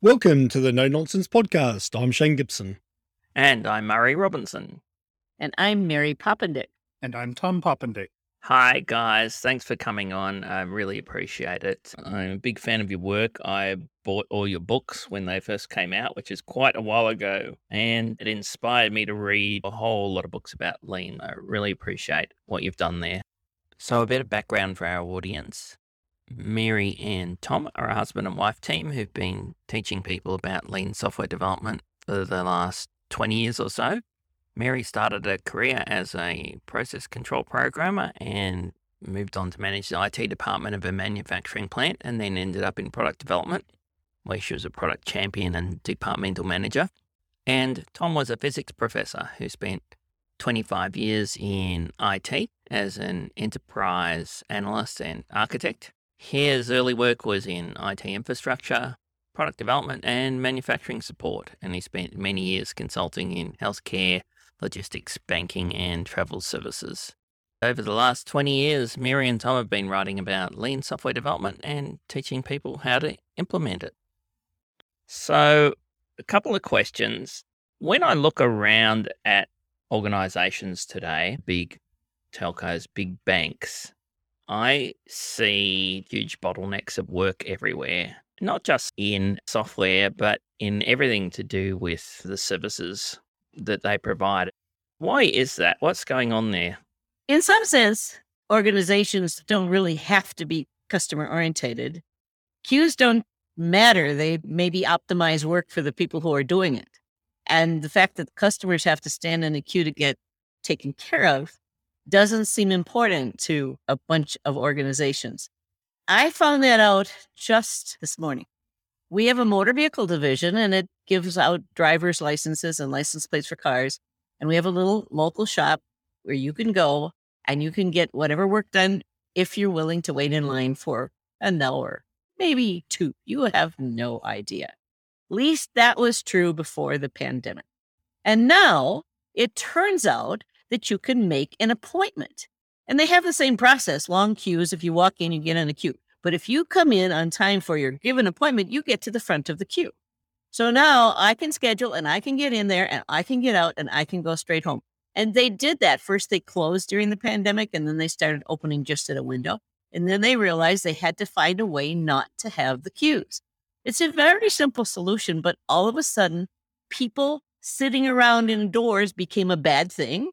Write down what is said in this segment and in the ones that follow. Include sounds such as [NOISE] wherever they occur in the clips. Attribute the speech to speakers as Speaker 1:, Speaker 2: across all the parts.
Speaker 1: Welcome to the No Nonsense Podcast. I'm Shane Gibson.
Speaker 2: And I'm Murray Robinson.
Speaker 3: And I'm Mary Poppendieck.
Speaker 4: And I'm Tom Poppendieck.
Speaker 2: Hi, guys. Thanks for coming on. I really appreciate it. I'm a big fan of your work. I bought all your books when they first came out, which is quite a while ago. And it inspired me to read a whole lot of books about lean. I really appreciate what you've done there. So, a bit of background for our audience. Mary and Tom are a husband and wife team who've been teaching people about lean software development for the last 20 years or so. Mary started a career as a process control programmer and moved on to manage the IT department of a manufacturing plant and then ended up in product development, where she was a product champion and departmental manager. And Tom was a physics professor who spent 25 years in IT as an enterprise analyst and architect. His early work was in IT infrastructure, product development, and manufacturing support, and he spent many years consulting in healthcare, logistics, banking, and travel services. Over the last 20 years, Mary and Tom have been writing about lean software development and teaching people how to implement it. So, a couple of questions. When I look around at organizations today, big telcos, big banks, I see huge bottlenecks of work everywhere, not just in software, but in everything to do with the services that they provide. Why is that? What's going on there?
Speaker 3: In some sense, organizations don't really have to be customer orientated. Queues don't matter. They maybe optimize work for the people who are doing it. And the fact that customers have to stand in a queue to get taken care of doesn't seem important to a bunch of organizations. I found that out just this morning. We have a motor vehicle division and it gives out driver's licenses and license plates for cars. And we have a little local shop where you can go and you can get whatever work done if you're willing to wait in line for an hour, maybe two. You have no idea. At least that was true before the pandemic. And now it turns out that you can make an appointment. And they have the same process long queues. If you walk in, you get in a queue. But if you come in on time for your given appointment, you get to the front of the queue. So now I can schedule and I can get in there and I can get out and I can go straight home. And they did that. First, they closed during the pandemic and then they started opening just at a window. And then they realized they had to find a way not to have the queues. It's a very simple solution, but all of a sudden, people sitting around indoors became a bad thing.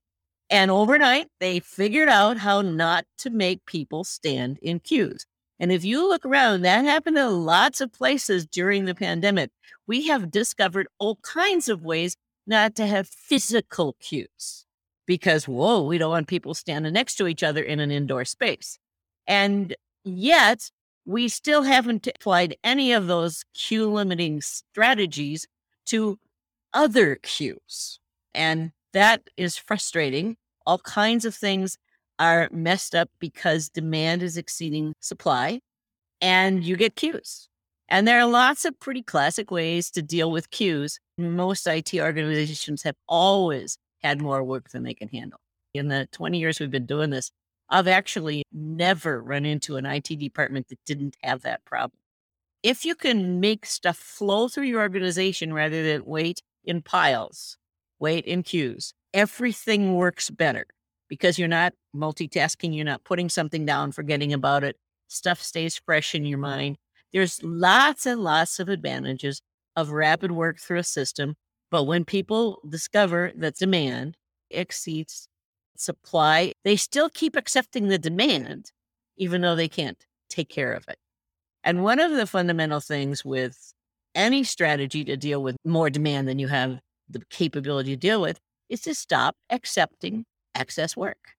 Speaker 3: And overnight, they figured out how not to make people stand in queues. And if you look around, that happened in lots of places during the pandemic. We have discovered all kinds of ways not to have physical queues because, whoa, we don't want people standing next to each other in an indoor space. And yet, we still haven't applied any of those queue limiting strategies to other queues. And that is frustrating. All kinds of things are messed up because demand is exceeding supply and you get queues. And there are lots of pretty classic ways to deal with queues. Most IT organizations have always had more work than they can handle. In the 20 years we've been doing this, I've actually never run into an IT department that didn't have that problem. If you can make stuff flow through your organization rather than wait in piles, wait in queues. Everything works better because you're not multitasking, you're not putting something down, forgetting about it. Stuff stays fresh in your mind. There's lots and lots of advantages of rapid work through a system. But when people discover that demand exceeds supply, they still keep accepting the demand, even though they can't take care of it. And one of the fundamental things with any strategy to deal with more demand than you have the capability to deal with is to stop accepting excess work.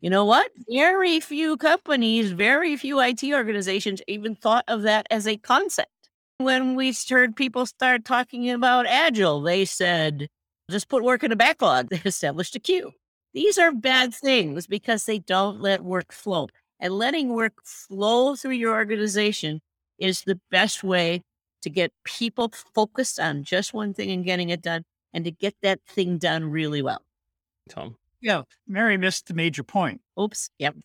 Speaker 3: You know what? Very few companies, very few IT organizations even thought of that as a concept. When we heard people start talking about Agile, they said, just put work in a backlog. [LAUGHS] They established a queue. These are bad things because they don't let work flow. And letting work flow through your organization is the best way to get people focused on just one thing and getting it done and to get that thing done really well.
Speaker 2: Tom.
Speaker 4: Yeah, Mary missed the major point.
Speaker 3: Oops. Yep.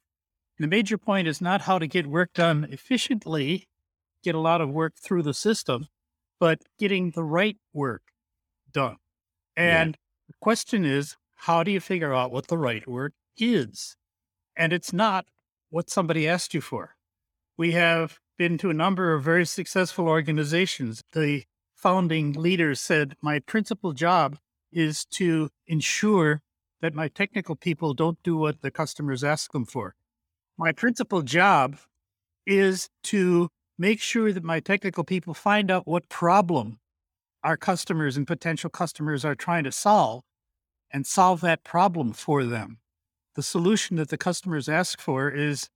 Speaker 4: The major point is not how to get work done efficiently, get a lot of work through the system, but getting the right work done. And the question is, how do you figure out what the right work is? And it's not what somebody asked you for. We have been to a number of very successful organizations. The founding leaders said, My principal job is to ensure that my technical people don't do what the customers ask them for. My principal job is to make sure that my technical people find out what problem our customers and potential customers are trying to solve and solve that problem for them. The solution that the customers ask for is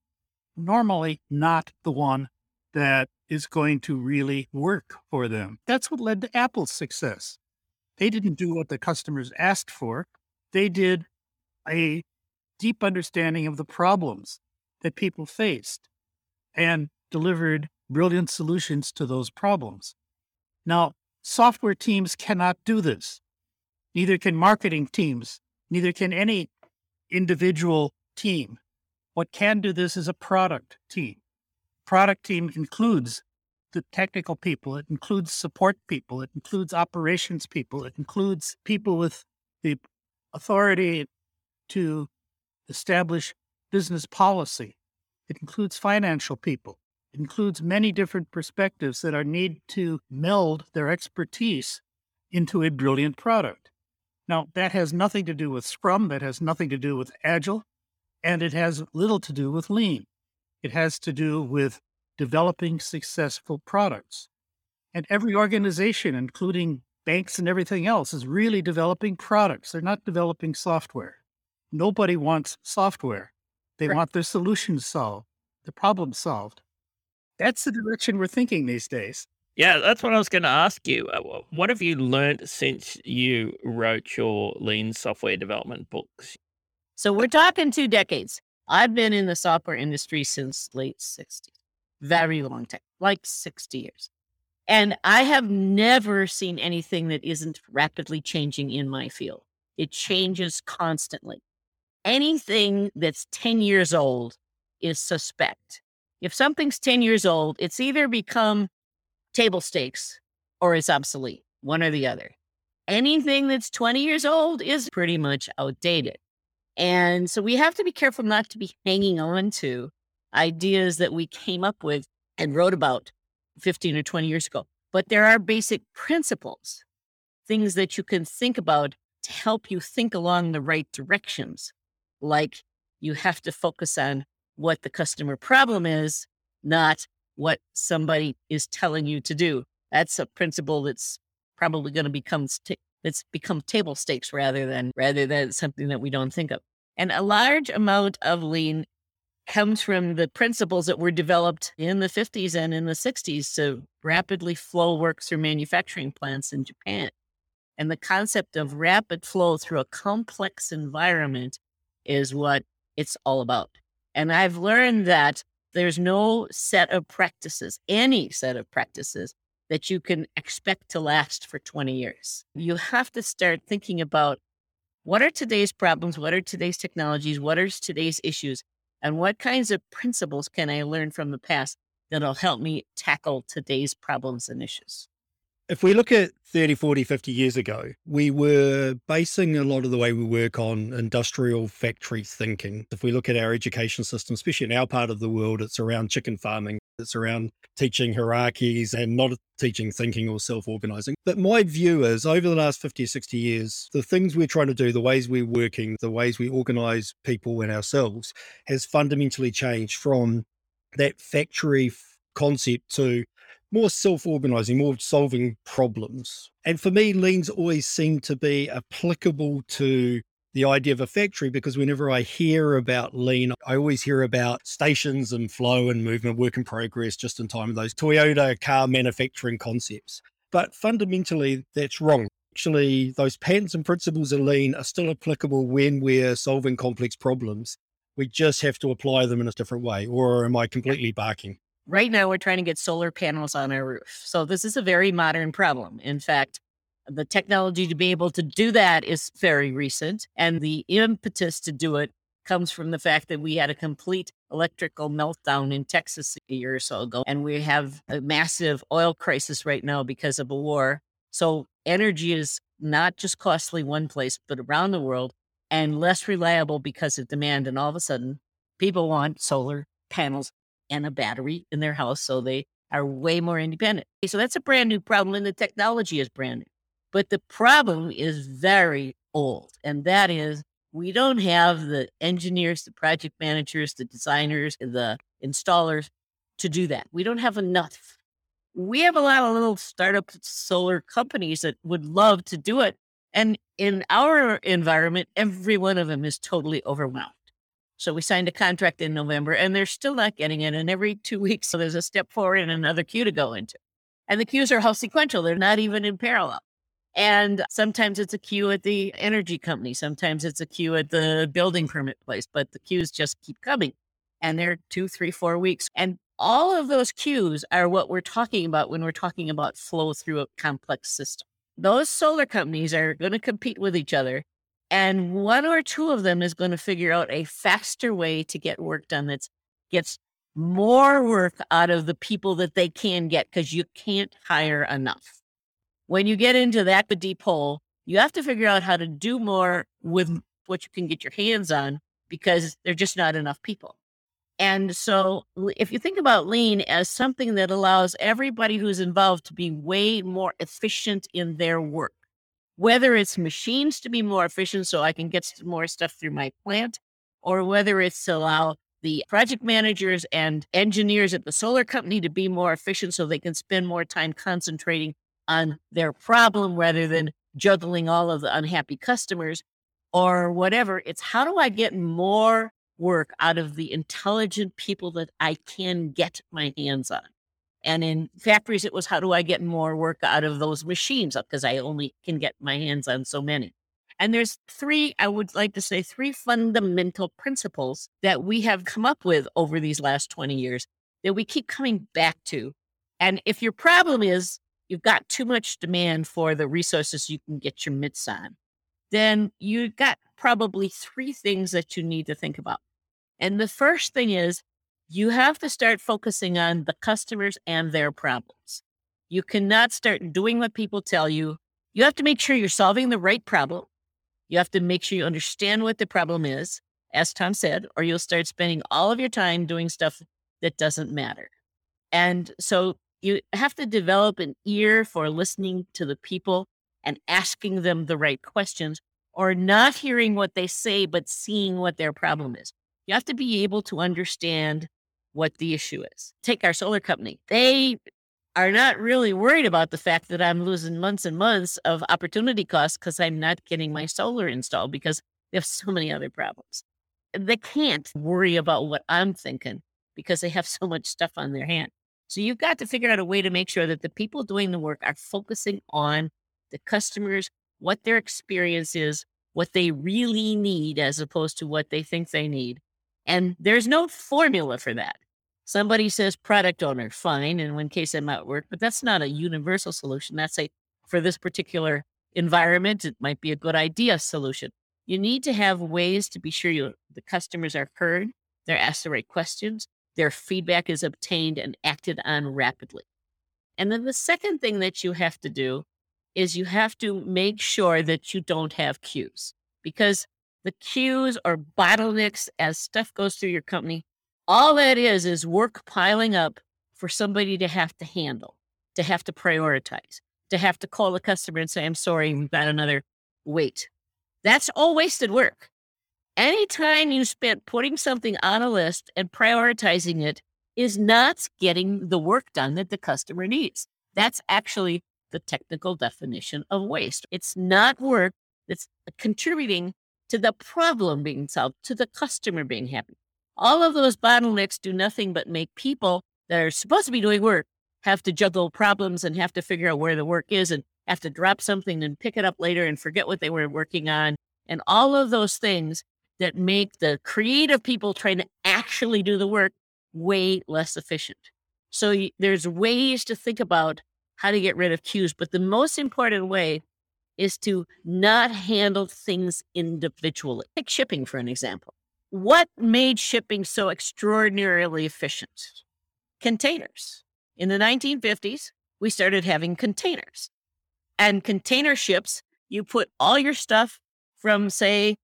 Speaker 4: normally not the one that is going to really work for them. That's what led to Apple's success. They didn't do what the customers asked for, they did a deep understanding of the problems that people faced and delivered brilliant solutions to those problems. Now, software teams cannot do this. Neither can marketing teams, neither can any individual team. What can do this is a product team. Product team includes the technical people, it includes support people, it includes operations people, it includes people with the authority to establish business policy. It includes financial people. It includes many different perspectives that are need to meld their expertise into a brilliant product. Now, that has nothing to do with Scrum, that has nothing to do with Agile, and it has little to do with Lean. It has to do with developing successful products. And every organization, including banks and everything else, is really developing products. They're not developing software. Nobody wants software. They
Speaker 3: Right.
Speaker 4: want their solutions solved, the problem solved. That's the direction we're thinking these days.
Speaker 2: Yeah, that's what I was going to ask you. Uh, What have you learned since you wrote your lean software development books?
Speaker 3: So we're talking two decades. I've been in the software industry since late 60s, very long time, like 60 years. And I have never seen anything that isn't rapidly changing in my field. It changes constantly. Anything that's 10 years old is suspect. If something's 10 years old, it's either become table stakes or it's obsolete, one or the other. Anything that's 20 years old is pretty much outdated. And so we have to be careful not to be hanging on to ideas that we came up with and wrote about 15 or 20 years ago. But there are basic principles, things that you can think about to help you think along the right directions. Like you have to focus on what the customer problem is, not what somebody is telling you to do. That's a principle that's probably going to become sta- that's become table stakes rather than rather than something that we don't think of. And a large amount of lean comes from the principles that were developed in the 50s and in the 60s to rapidly flow work through manufacturing plants in Japan. And the concept of rapid flow through a complex environment is what it's all about. And I've learned that there's no set of practices, any set of practices that you can expect to last for 20 years. You have to start thinking about what are today's problems? What are today's technologies? What are today's issues? And what kinds of principles can I learn from the past that'll help me tackle today's problems and issues?
Speaker 1: If we look at 30, 40, 50 years ago, we were basing a lot of the way we work on industrial factory thinking. If we look at our education system, especially in our part of the world, it's around chicken farming, it's around teaching hierarchies and not teaching thinking or self organizing. But my view is over the last 50 or 60 years, the things we're trying to do, the ways we're working, the ways we organize people and ourselves has fundamentally changed from that factory concept to more self-organizing, more solving problems. And for me, lean's always seemed to be applicable to the idea of a factory because whenever I hear about lean, I always hear about stations and flow and movement, work in progress, just in time, those Toyota car manufacturing concepts. But fundamentally, that's wrong. Actually, those patterns and principles of lean are still applicable when we're solving complex problems. We just have to apply them in a different way. Or am I completely barking?
Speaker 3: Right now, we're trying to get solar panels on our roof. So, this is a very modern problem. In fact, the technology to be able to do that is very recent, and the impetus to do it comes from the fact that we had a complete electrical meltdown in Texas a year or so ago. And we have a massive oil crisis right now because of a war. So energy is not just costly one place, but around the world and less reliable because of demand. And all of a sudden, people want solar panels and a battery in their house. So they are way more independent. So that's a brand new problem. And the technology is brand new. But the problem is very old. And that is we don't have the engineers, the project managers, the designers, the installers to do that. We don't have enough. We have a lot of little startup solar companies that would love to do it. And in our environment, every one of them is totally overwhelmed. So we signed a contract in November and they're still not getting it. And every two [LAUGHS] weeks, so there's a step forward and another queue to go into. And the queues are all sequential, they're not even in parallel. And sometimes it's a queue at the energy company. Sometimes it's a queue at the building permit place, but the queues just keep coming. And they're two, three, four weeks. And all of those queues are what we're talking about when we're talking about flow through a complex system. Those solar companies are going to compete with each other. And one or two of them is going to figure out a faster way to get work done that gets more work out of the people that they can get because you can't hire enough when you get into that deep hole, you have to figure out how to do more with what you can get your hands on because there're just not enough people. And so, if you think about lean as something that allows everybody who's involved to be way more efficient in their work, whether it's machines to be more efficient so I can get more stuff through my plant, or whether it's to allow the project managers and engineers at the solar company to be more efficient so they can spend more time concentrating on their problem rather than juggling all of the unhappy customers or whatever. It's how do I get more work out of the intelligent people that I can get my hands on? And in factories, it was how do I get more work out of those machines because I only can get my hands on so many. And there's three, I would like to say, three fundamental principles that we have come up with over these last 20 years that we keep coming back to. And if your problem is you've got too much demand for the resources you can get your mitts on, then you've got probably three things that you need to think about. And the first thing is you have to start focusing on the customers and their problems. You cannot start doing what people tell you. You have to make sure you're solving the right problem. You have to make sure you understand what the problem is, as Tom said, or you'll start spending all of your time doing stuff that doesn't matter. And so you have to develop an ear for listening to the people and asking them the right questions or not hearing what they say, but seeing what their problem is. You have to be able to understand what the issue is. Take our solar company. They are not really worried about the fact that I'm losing months and months of opportunity costs because I'm not getting my solar installed because they have so many other problems. They can't worry about what I'm thinking because they have [LAUGHS] so much stuff on their hand. So you've got to figure out a way to make sure that the people doing the work are focusing on the customers, what their experience is, what they really need, as opposed to what they think they need. And there's no formula for that. Somebody says product owner, fine, in one case I'm at work, but that's not a universal solution. That's a, for this particular environment, it might be a good idea solution. You need to have ways to be sure you, the customers are heard, they're asked the right questions, their feedback is obtained and acted on rapidly. And then the second thing that you have to do is you have to make sure that you don't have queues because the queues or bottlenecks as stuff goes through your company, all that is is work piling up for somebody to have to handle, to have to prioritize, to have to call a customer and say, I'm sorry, we've got another wait. That's all wasted work. Anytime you spent putting something on a list and prioritizing it is not getting the work done that the customer needs. That's actually the technical definition of waste. It's not work that's contributing to the problem being solved, to the customer being happy. All of those bottlenecks do nothing but make people that are supposed to be doing work have to juggle problems and have to figure out where the work is and have to drop something and pick it up later and forget what they were working on. And all of those things that make the creative people trying to actually do the work way less efficient. So there's ways to think about how to get rid of queues, but the most important way is to not handle things individually. Take shipping for an example. What made shipping so extraordinarily efficient? Containers. In the 1950s, we started having containers. And container ships, you put all your stuff from, say,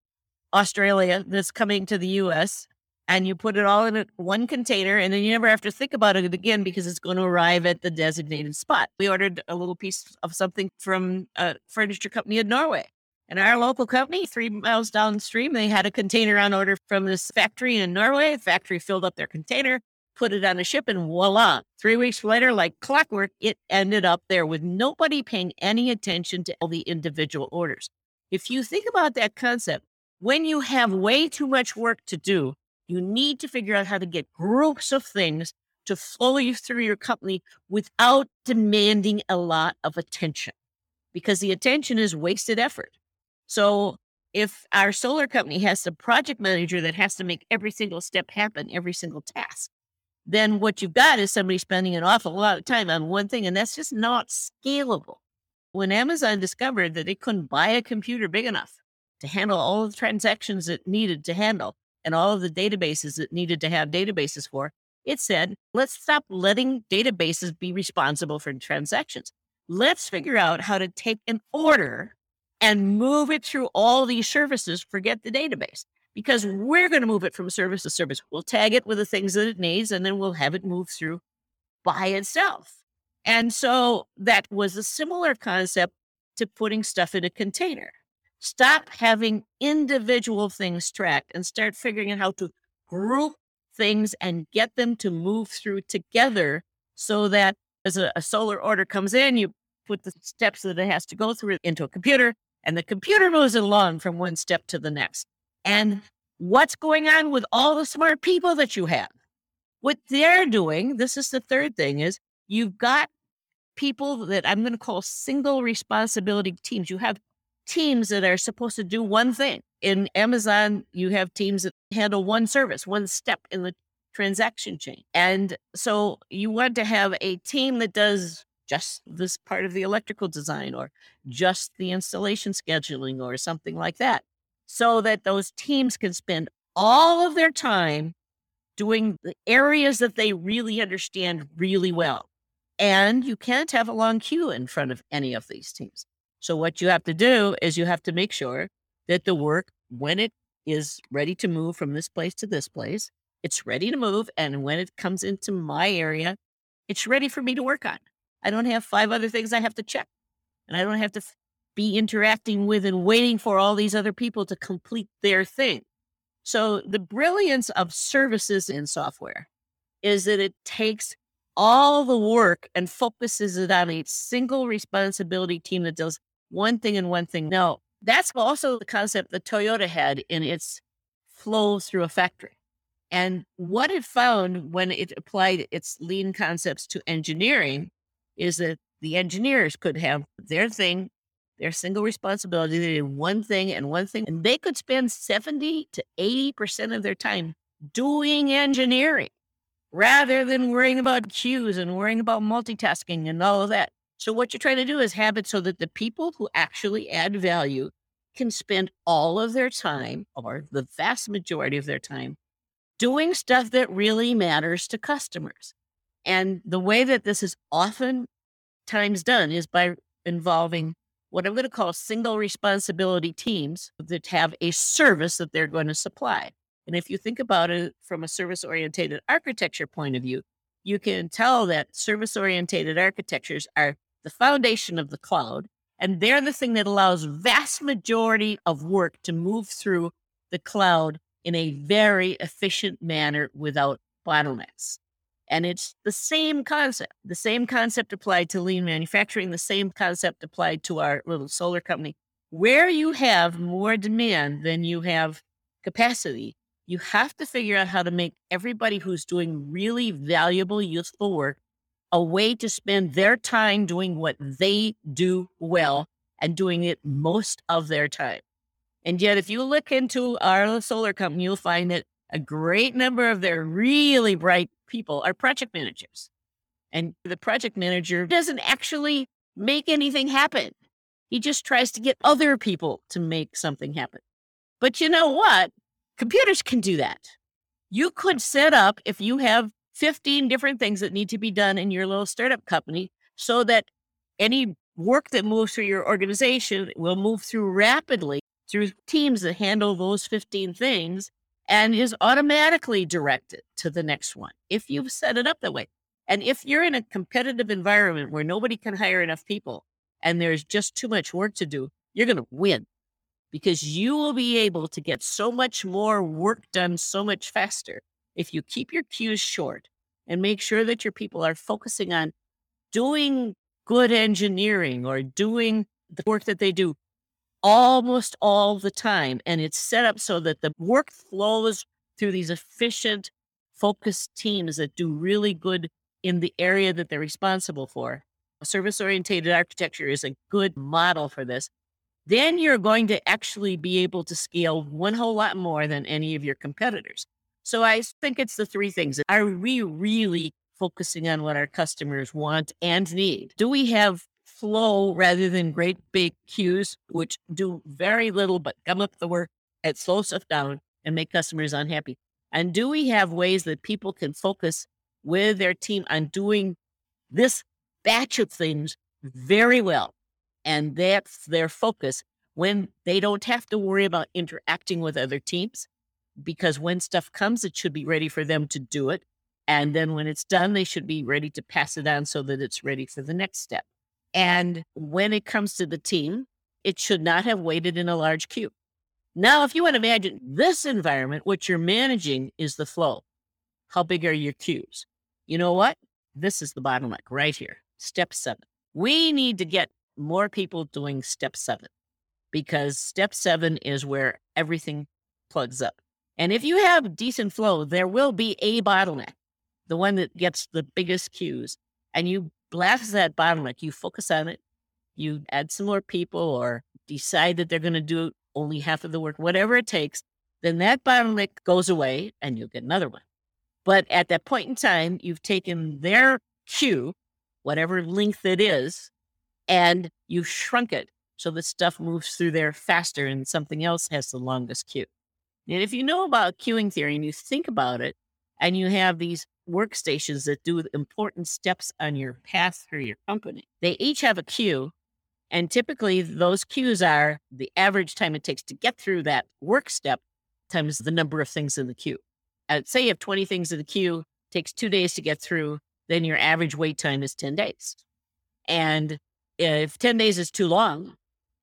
Speaker 3: Australia that's coming to the US, and you put it all in one container, and then you never have to think about it again because it's going to arrive at the designated spot. We ordered a little piece of something from a furniture company in Norway. And our local company, three miles downstream, they had a container on order from this factory in Norway. The factory filled up their container, put it on a ship, and voila. Three weeks later, like clockwork, it ended up there with nobody paying any attention to all the individual orders. If you think about that concept, when you have way too much work to do, you need to figure out how to get groups of things to flow you through your company without demanding a lot of attention because the attention is wasted effort. So if our solar company has a project manager that has to make every single step happen, every single task, then what you've got is somebody spending an awful lot of time on one thing, and that's just not scalable. When Amazon discovered that they couldn't buy a computer big enough to handle all the transactions it needed to handle and all of the databases it needed to have databases for, it said, let's stop letting databases be responsible for transactions. Let's figure out how to take an order and move it through all these services, forget the database, because we're going to move it from service to service. We'll tag it with the things that it needs, and then we'll have it move through by itself. And so that was a similar concept to putting stuff in a container. Stop having individual things tracked and start figuring out how to group things and get them to move through together so that as a, a solar order comes in, you put the steps that it has to go through into a computer and the computer moves along from one step to the next. And what's going on with all the smart people that you have? What they're doing, this is the third thing, is you've got people that I'm going to call single responsibility teams. You have teams that are supposed to do one thing. In Amazon, you have teams that handle one service, one step in the transaction chain. And so you want to have a team that does just this part of the electrical design or just the installation scheduling or something like that, so that those teams can spend all of their time doing the areas that they really understand really well. And you can't have a long queue in front of any of these teams. So, what you have to do is you have to make sure that the work, when it is ready to move from this place to this place, it's ready to move. And when it comes into my area, it's ready for me to work on. I don't have five other things I have to check. And I don't have to be interacting with and waiting for all these other people to complete their thing. So, the brilliance of services in software is that it takes all the work and focuses it on a single responsibility team that does one thing and one thing. Now, that's also the concept that Toyota had in its flow through a factory. And what it found when it applied its lean concepts to engineering is that the engineers could have their thing, their single responsibility. They did one thing and one thing, and they could spend 70 to 80% of their time doing engineering rather than worrying about queues and worrying about multitasking and all of that. So, what you're trying to do is have it so that the people who actually add value can spend all of their time or the vast majority of their time doing stuff that really matters to customers. And the way that this is often times done is by involving what I'm going to call single responsibility teams that have a service that they're going to supply. And if you think about it from a service oriented architecture point of view, you can tell that service oriented architectures are the foundation of the cloud. And they're the thing that allows vast majority of work to move through the cloud in a very efficient manner without bottlenecks. And it's the same concept, the same concept applied to lean manufacturing, the same concept applied to our little solar company. Where you have more demand than you have capacity, you have to figure out how to make everybody who's doing really valuable, useful work a way to spend their time doing what they do well and doing it most of their time. And yet, if you look into our solar company, you'll find that a great number of their really bright people are project managers. And the project manager doesn't actually make anything happen. He just tries to get other people to make something happen. But you know what? Computers can do that. You could set up, if you have 15 different things that need to be done in your little startup company, so that any work that moves through your organization will move through rapidly through teams that handle those 15 things and is automatically directed to the next one if you've set it up that way. And if you're in a competitive environment where nobody can hire enough people and there's just too much work to do, you're going to win because you will be able to get so much more work done so much faster if you keep your queues short and make sure that your people are focusing on doing good engineering or doing the work that they do almost all the time. And it's set up so that the work flows through these efficient, focused teams that do really good in the area that they're responsible for. Service oriented architecture is a good model for this. Then you're going to actually be able to scale one whole lot more than any of your competitors. So I think it's the three things. Are we really focusing on what our customers want and need? Do we have flow rather than great big queues, which do very little but gum up the work and slow stuff down and make customers unhappy? And do we have ways that people can focus with their team on doing this batch of things very well. And that's their focus when they don't have to worry about interacting with other teams. Because when stuff comes, it should be ready for them to do it. And then when it's done, they should be ready to pass it on so that it's ready for the next step. And when it comes to the team, it should not have waited in a large queue. Now, if you want to imagine this environment, what you're managing is the flow. How big are your queues? You know what? This is the bottleneck right here. Step seven. We need to get more people doing step seven because step seven is where everything plugs up. And if you have decent flow, there will be a bottleneck, the one that gets the biggest queues. And you blast that bottleneck, you focus on it, you add some more people or decide that they're going to do only half of the work, whatever it takes, then that bottleneck goes away and you'll get another one. But at that point in time, you've taken their queue, whatever length it is, and you've shrunk it so the stuff moves through there faster and something else has the longest queue. And if you know about queuing theory and you think about it, and you have these workstations that do important steps on your path through your company, they each have a queue. And typically, those queues are the average time it takes to get through that work step times the number of things in the queue uh, say you have 20 things in the queue, takes two days to get through, then your average wait time is 10 days. And if 10 days is too long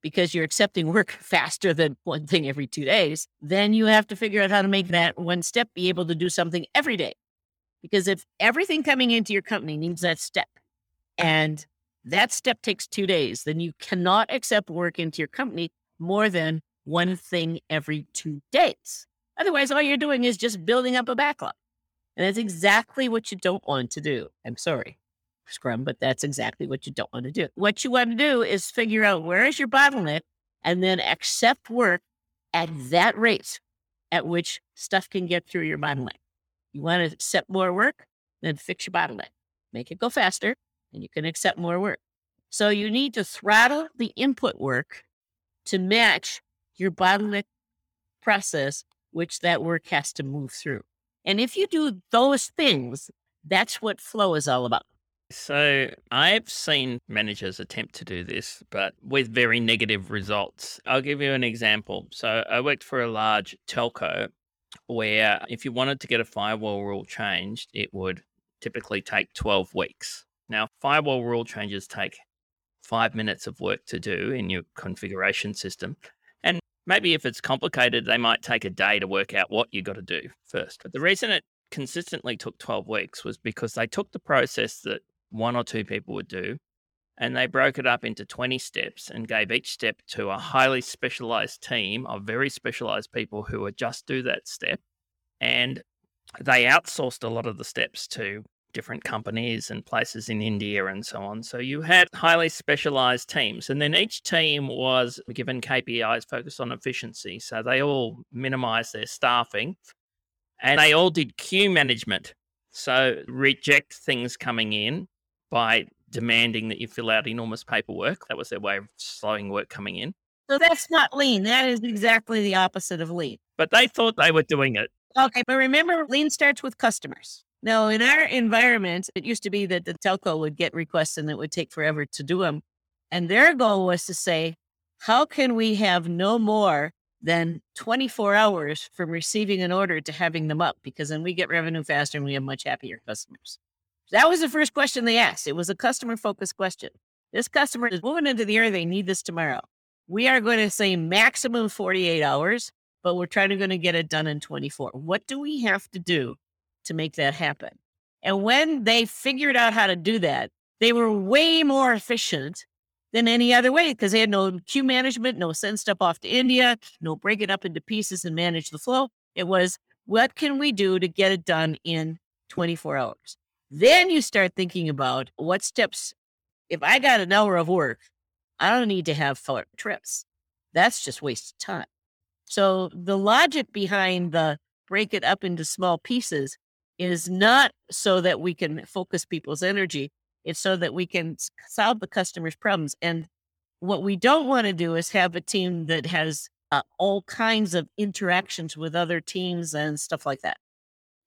Speaker 3: because you're accepting work [LAUGHS] faster than one thing every two days, then you have to figure out how to make that one step be able to do something every day. Because if everything coming into your company needs that step and that step takes two days, then you cannot accept work into your company more than one thing every two days. Otherwise, all you're doing is just building up a backlog. And that's exactly what you don't want to do. I'm sorry, Scrum, but that's exactly what you don't want to do. What you want to do is figure out where is your bottleneck and then accept work at that rate at which stuff can get through your bottleneck. You want to accept more work, then fix your bottleneck. Make it go faster, and you can accept more work. So you need to throttle the input work to match your bottleneck process which that work has to move through. And if you do those things, that's what flow is all about.
Speaker 2: So I've seen managers attempt to do this, but with very negative results. I'll give you an example. So I worked for a large telco where if you wanted to get a firewall rule changed, it would typically take 12 weeks. Now, firewall rule changes take five minutes of work to do in your configuration system. And maybe if it's complicated, they might take a day to work out what you got to do first. But the reason it consistently took 12 weeks was because they took the process that one or two people would do and they broke it up into 20 steps and gave each step to a highly specialized team of very specialized people who would just do that step. And they outsourced a lot of the steps to different companies and places in India and so on. So you had highly specialized teams, and then each team was given KPIs focused on efficiency. So they all minimized their staffing and they all did queue management. So reject things coming in by demanding that you fill out enormous paperwork. That was their way of slowing work coming in.
Speaker 3: So that's not lean. That is exactly the opposite of lean.
Speaker 2: But they thought they were doing it.
Speaker 3: Okay, but remember, lean starts with customers. Now, in our environment, it used to be that the telco would get requests and it would take forever to do them. And their goal was to say, how can we have no more than 24 hours from receiving an order to having them up? Because then we get revenue faster and we have much happier customers. That was the first question they asked. It was a customer focused question. This customer is moving into the area. They need this tomorrow. We are going to say maximum 48 hours, but we're trying to going to get it done in 24. What do we have to do to make that happen? And when they figured out how to do that, they were way more efficient than any other way because they had no queue management, no send stuff off to India, no break it up into pieces and manage the flow. It was what can we do to get it done in 24 hours? Then you start thinking about what steps. If I got an hour of work, I don't need to have four trips. That's just wasted time. So the logic behind the break it up into small pieces is not so that we can focus people's energy. It's so that we can solve the customer's problems. And what we don't want to do is have a team that has uh, all kinds of interactions with other teams and stuff like that.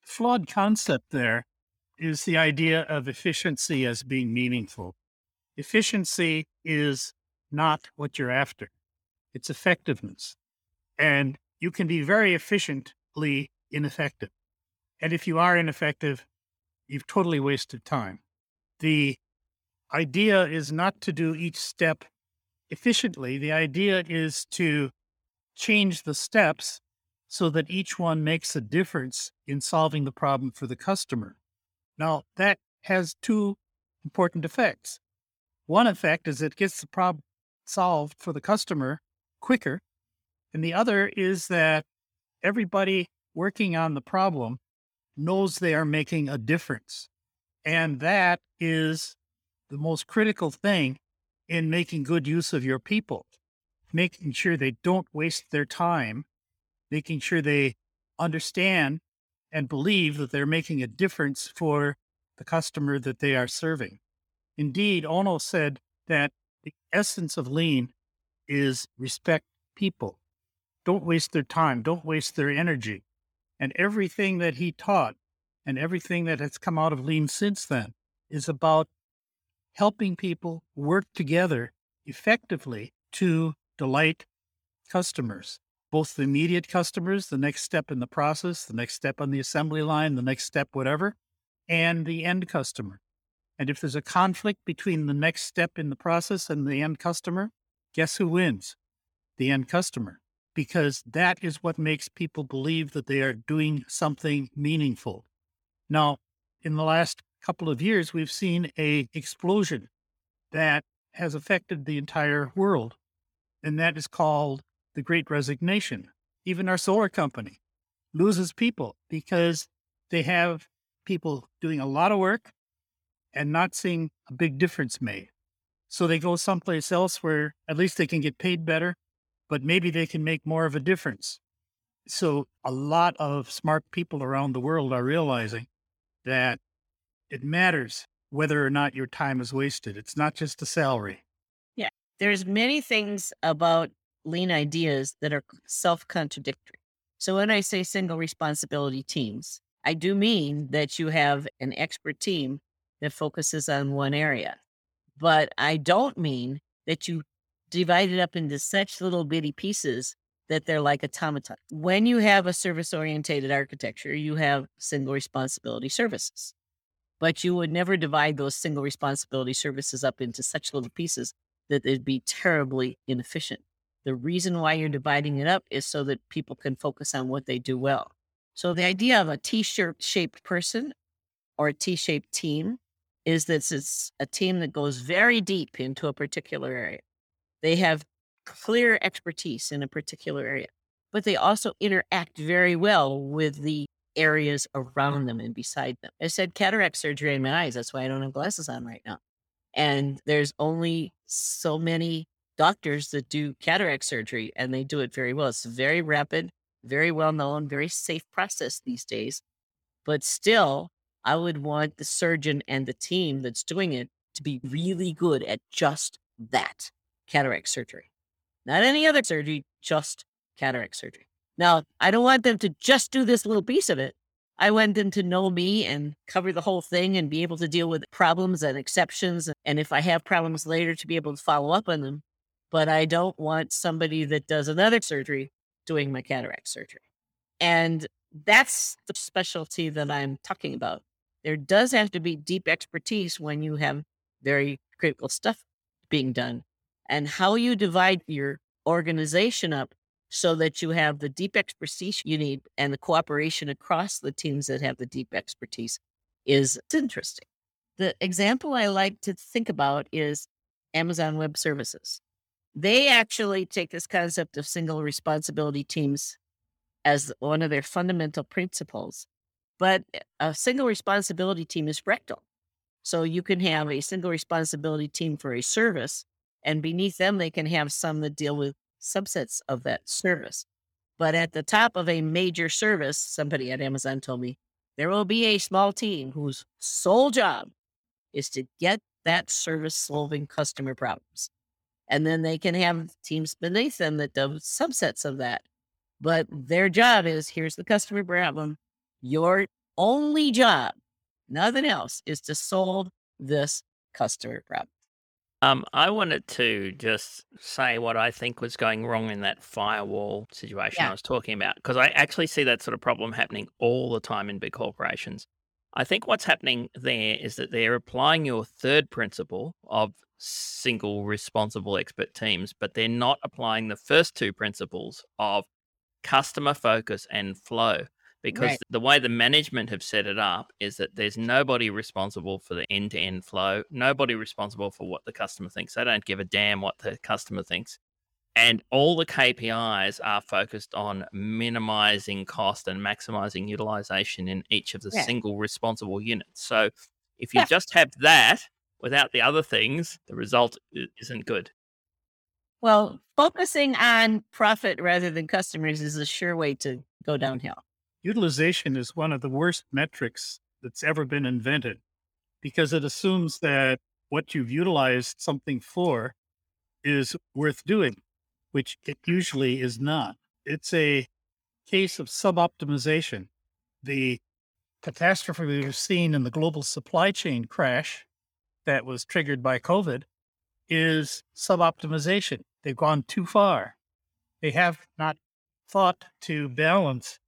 Speaker 4: Flawed concept there is the idea of efficiency as being meaningful. Efficiency is not what you're after, it's effectiveness. And you can be very efficiently ineffective. And if you are ineffective, you've totally wasted time. The idea is not to do each step efficiently. The idea is to change the steps so that each one makes a difference in solving the problem for the customer. Now, that has two important effects. One effect is it gets the problem solved for the customer quicker. And the other is that everybody working on the problem knows they are making a difference. And that is the most critical thing in making good use of your people, making sure they don't waste their time, making sure they understand and believe that they're making a difference for the customer that they are serving. Indeed, Ohno said that the essence of lean is respect people. Don't waste their time, don't waste their energy. And everything that he taught and everything that has come out of lean since then is about helping people work together effectively to delight customers, both the immediate customers, the next step in the process, the next step on the assembly line, the next step, whatever, and the end customer. And if there's a conflict between the next step in the process and the end customer, guess who wins? The end customer, because that is what makes people believe that they are doing something meaningful. Now, in the last couple of years, we've seen a explosion that has affected the entire world, and that is called the Great Resignation. Even our solar company loses people because they have people doing a lot of work and not seeing a big difference made. So they go someplace else where at least they can get paid better, but maybe they can make more of a difference. So a lot of smart people around the world are realizing that it matters whether or not your time is wasted. It's not just a salary.
Speaker 3: Yeah. There's many things about lean ideas that are self-contradictory. So when I say single responsibility teams, I do mean that you have an expert team that focuses on one area. But I don't mean that you divide it up into such little bitty pieces that they're like automaton. When you have a service oriented architecture, you have single responsibility services. But you would never divide those single responsibility services up into such little pieces that they'd be terribly inefficient. The reason why you're dividing it up is so that people can focus on what they do well. So the idea of a T-shaped shaped person or a T-shaped team is that it's a team that goes very deep into a particular area. They have clear expertise in a particular area, but they also interact very well with the areas around them and beside them. I said cataract surgery in my eyes. That's why I don't have glasses on right now. And there's only so many doctors that do cataract surgery and they do it very well. It's very rapid, very well known, very safe process these days. But still, I would want the surgeon and the team that's doing it to be really good at just that cataract surgery. not any other surgery, just cataract surgery. Now, I don't want them to just do this little piece of it. I want them to know me and cover the whole thing and be able to deal with problems and exceptions. And if I have problems later, to be able to follow up on them. But I don't want somebody that does another surgery doing my cataract surgery. And that's the specialty that I'm talking about. There does have to be deep expertise when you have very critical stuff being done. And how you divide your organization up so that you have the deep expertise you need and the cooperation across the teams that have the deep expertise is interesting. The example I like to think about is Amazon Web Services. They actually take this concept of single responsibility teams as one of their fundamental principles. But a single responsibility team is fractal. So you can have a single responsibility team for a service, and beneath them, they can have some that deal with subsets of that service. But at the top of a major service, somebody at Amazon told me, there will be a small team whose sole job is to get that service solving customer problems. And then they can have teams beneath them that do subsets of that. But their job is here's the customer problem. Your only job, nothing else, is to solve this customer problem.
Speaker 2: Um, I wanted to just say what I think was going wrong in that firewall situation
Speaker 3: Yeah.
Speaker 2: I was talking about, because I actually see that sort of problem happening all the time in big corporations. I think what's happening there is that they're applying your third principle of single responsible expert teams, but they're not applying the first two principles of customer focus and flow because
Speaker 3: Right.
Speaker 2: the way the management have set it up is that there's nobody responsible for the end to end flow, nobody responsible for what the customer thinks. They don't give a damn what the customer thinks. And all the KPIs are focused on minimizing cost and maximizing utilization in each of the
Speaker 3: Yeah.
Speaker 2: single responsible units. So if you
Speaker 3: Yeah.
Speaker 2: just have that without the other things, the result isn't good.
Speaker 3: Well, focusing on profit rather than customers is a sure way to go downhill.
Speaker 4: Utilization is one of the worst metrics that's ever been invented because it assumes that what you've utilized something for is worth doing, which it usually is not. It's a case of suboptimization. The catastrophe we've seen in the global supply chain crash that was triggered by COVID is suboptimization. They've gone too far. They have not thought to balance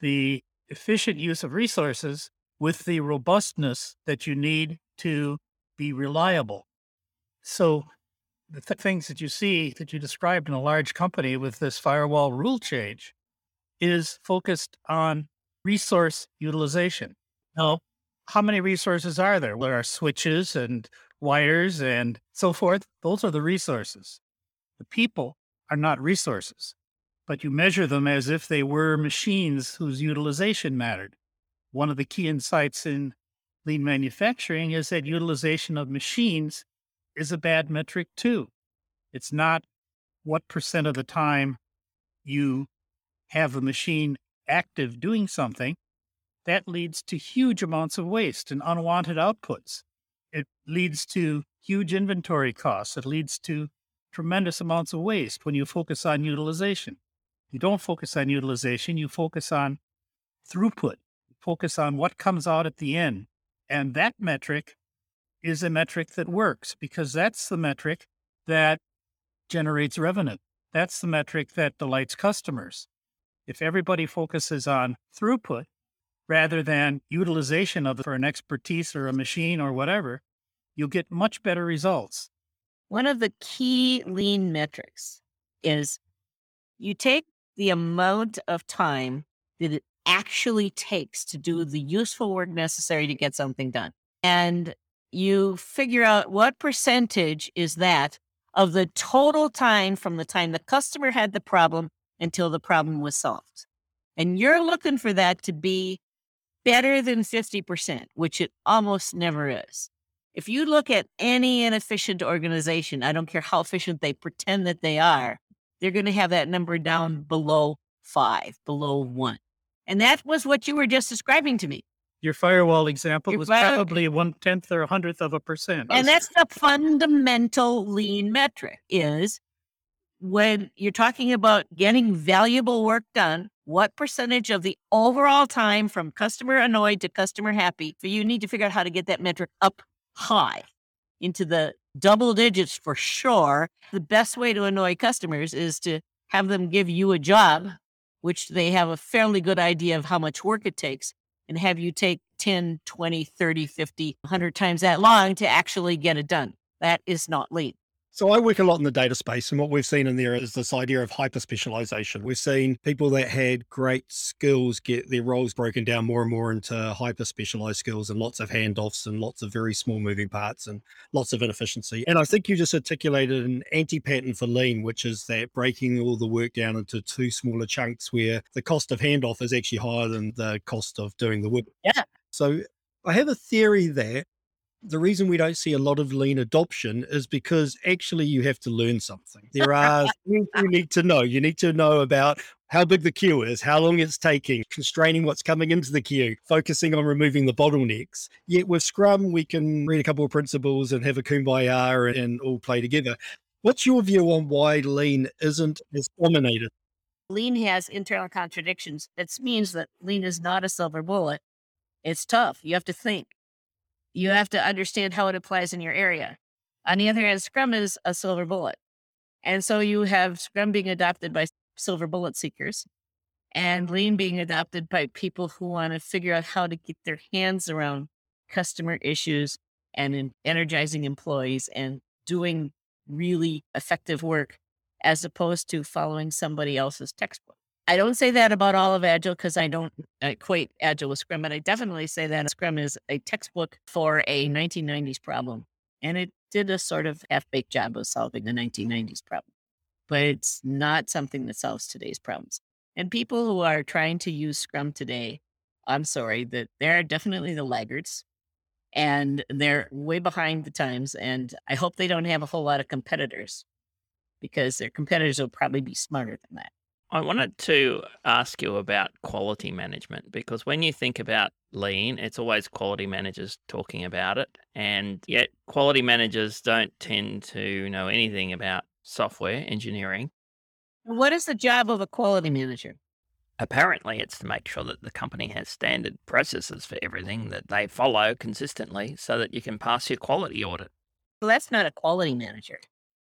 Speaker 4: the efficient use of resources with the robustness that you need to be reliable. So, the th- things that you see that you described in a large company with this firewall rule change is focused on resource utilization. Now, how many resources are there? There are switches and wires and so forth. Those are the resources. The people are not resources, but you measure them as if they were machines whose utilization mattered. One of the key insights in lean manufacturing is that utilization of machines is a bad metric too. It's not what percent of the time you have a machine active doing something. That leads to huge amounts of waste and unwanted outputs. It leads to huge inventory costs. It leads to tremendous amounts of waste when you focus on utilization. You don't focus on utilization, you focus on throughput, you focus on what comes out at the end. And that metric is a metric that works because that's the metric that generates revenue. That's the metric that delights customers. If everybody focuses on throughput rather than utilization of for an expertise or a machine or whatever, you'll get much better results.
Speaker 3: One of the key lean metrics is you take the amount of time that it actually takes to do the useful work necessary to get something done. And you figure out what percentage is that of the total time from the time the customer had the problem until the problem was solved. And you're looking for that to be better than 50%, which it almost never is. If you look at any inefficient organization, I don't care how efficient they pretend that they are, they're going to have that number down below five, below one. And that was what you were just describing to me.
Speaker 4: Your firewall example
Speaker 3: Your
Speaker 4: was
Speaker 3: fire-
Speaker 4: probably one tenth or a hundredth of a percent.
Speaker 3: And that's the fundamental lean metric is when you're talking about getting valuable work done, what percentage of the overall time from customer annoyed to customer happy, you need to figure out how to get that metric up high into the double digits for sure. The best way to annoy customers is to have them give you a job, which they have a fairly good idea of how much work it takes, and have you take 10, 20, 30, 50, 100 times that long to actually get it done. That is not lean.
Speaker 1: So I work a lot in the data space, and what we've seen in there is this idea of hyper specialization. We've seen people that had great skills get their roles broken down more and more into hyper specialized skills and lots of handoffs and lots of very small moving parts and lots of inefficiency. And I think you just articulated an anti pattern for lean, which is that breaking all the work down into two smaller chunks where the cost of handoff is actually higher than the cost of doing the work.
Speaker 3: Yeah.
Speaker 1: So I have a theory there the reason we don't see a lot of lean adoption is because actually you have to learn something. There [LAUGHS] are things you need to know. You need to know about how big the queue is, how long it's taking, constraining what's coming into the queue, focusing on removing the bottlenecks. Yet with Scrum, we can read a couple of principles and have a kumbaya and all play together. What's your view on why lean isn't as dominated?
Speaker 3: Lean has internal contradictions. It means that lean is not a silver bullet. It's tough. You have to think you have to understand how it applies in your area. On the other hand, Scrum is a silver bullet. And so you have Scrum being adopted by silver bullet seekers and Lean being adopted by people who want to figure out how to get their hands around customer issues and energizing employees and doing really effective work as opposed to following somebody else's textbook. I don't say that about all of Agile because I don't equate Agile with Scrum, but I definitely say that Scrum is a textbook for a 1990s problem. And it did a sort of half baked job of solving the 1990s problem, but it's not something that solves today's problems. And people who are trying to use Scrum today, I'm sorry, that they're definitely the laggards and they're way behind the times. And I hope they don't have a whole lot of competitors because their competitors will probably be smarter than that.
Speaker 2: I wanted to ask you about quality management because when you think about lean, it's always quality managers talking about it. And yet, quality managers don't tend to know anything about software engineering.
Speaker 3: What is the job of a quality manager?
Speaker 2: Apparently, it's to make sure that the company has standard processes for everything that they follow consistently so that you can pass your quality audit.
Speaker 3: Well, that's not a quality manager.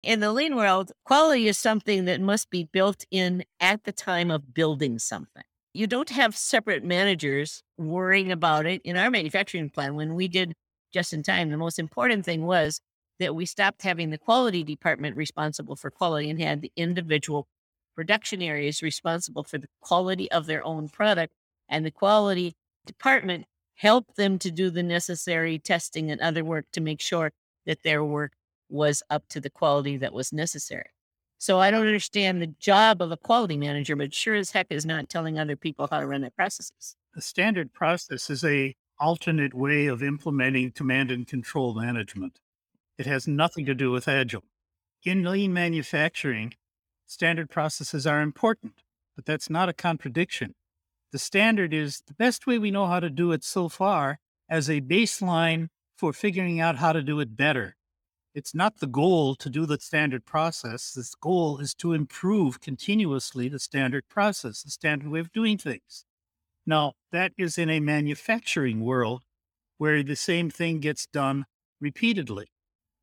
Speaker 3: In the lean world, quality is something that must be built in at the time of building something. You don't have separate managers worrying about it. In our manufacturing plan, when we did just in time, the most important thing was that we stopped having the quality department responsible for quality and had the individual production areas responsible for the quality of their own product. And the quality department helped them to do the necessary testing and other work to make sure that their work was up to the quality that was necessary. So I don't understand the job of a quality manager, but sure as heck is not telling other people how to run their processes.
Speaker 4: The standard process is a alternate way of implementing command and control management. It has nothing to do with agile. In lean manufacturing, standard processes are important, but that's not a contradiction. The standard is the best way we know how to do it so far as a baseline for figuring out how to do it better it's not the goal to do the standard process. This goal is to improve continuously the standard process, the standard way of doing things. Now, that is in a manufacturing world where the same thing gets done repeatedly.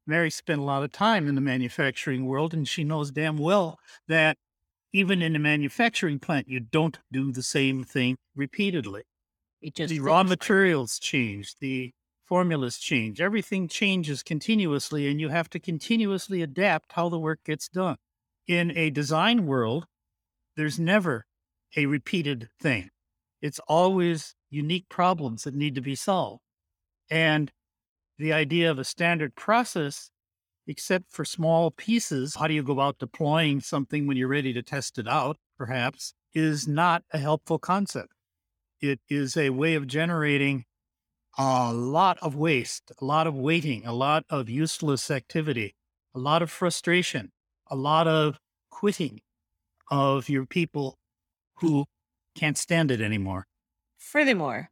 Speaker 4: Mary spent a lot of time in the manufacturing world, and she knows damn well that even in a manufacturing plant, you don't do the same thing repeatedly. It just the raw materials change, the formulas change. Everything changes continuously, and you have to continuously adapt how the work gets done. In a design world, there's never a repeated thing, it's always unique problems that need to be solved. And the idea of a standard process, except for small pieces, how do you go about deploying something when you're ready to test it out, perhaps, is not a helpful concept. It is a way of generating a lot of waste, a lot of waiting, a lot of useless activity, a lot of frustration, a lot of quitting of your people who can't stand it anymore.
Speaker 3: Furthermore,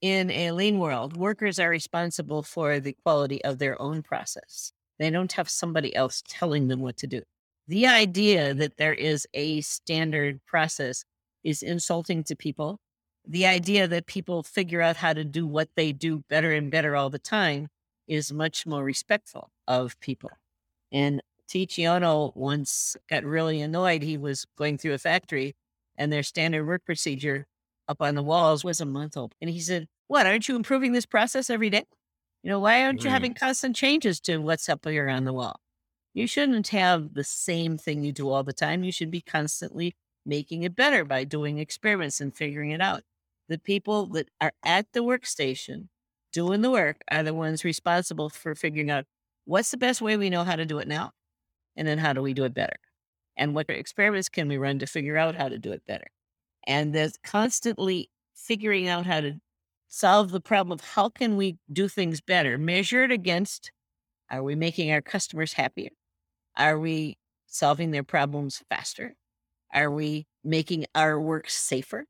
Speaker 3: in a lean world, workers are responsible for the quality of their own process. They don't have somebody else telling them what to do. The idea that there is a standard process is insulting to people. The idea that people figure out how to do what they do better and better all the time is much more respectful of people. And Taiichi Ohno once got really annoyed. He was going through a factory and their standard work procedure up on the walls was a month old. And he said, What, aren't you improving this process every day? You know, why aren't you having constant changes to what's up here on the wall? You shouldn't have the same thing you do all the time. You should be constantly making it better by doing experiments and figuring it out. The people that are at the workstation doing the work are the ones responsible for figuring out what's the best way we know how to do it now, and then how do we do it better, and what experiments can we run to figure out how to do it better. And there's constantly figuring out how to solve the problem of how can we do things better, measured against are we making our customers happier? Are we solving their problems faster? Are we making our work safer?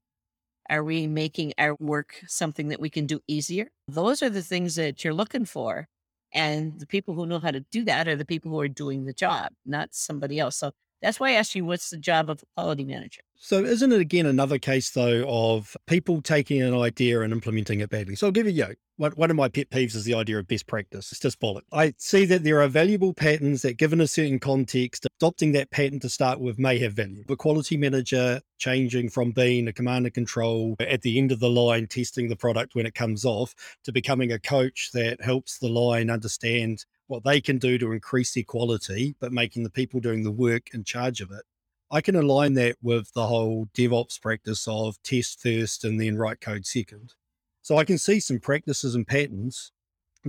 Speaker 3: Are we making our work something that we can do easier? Those are the things that you're looking for. And the people who know how to do that are the people who are doing the job, not somebody else. So that's why I asked you, what's the job of a quality manager?
Speaker 1: So, isn't it again another case though of people taking an idea and implementing it badly? So, I'll give you, know, one, of my pet peeves is the idea of best practice. It's just bullet. I see that there are valuable patterns that, given a certain context, adopting that pattern to start with may have value. The quality manager changing from being a command and control at the end of the line, testing the product when it comes off, to becoming a coach that helps the line understand what they can do to increase their quality, but making the people doing the work in charge of it. I can align that with the whole DevOps practice of test first and then write code second. So I can see some practices and patterns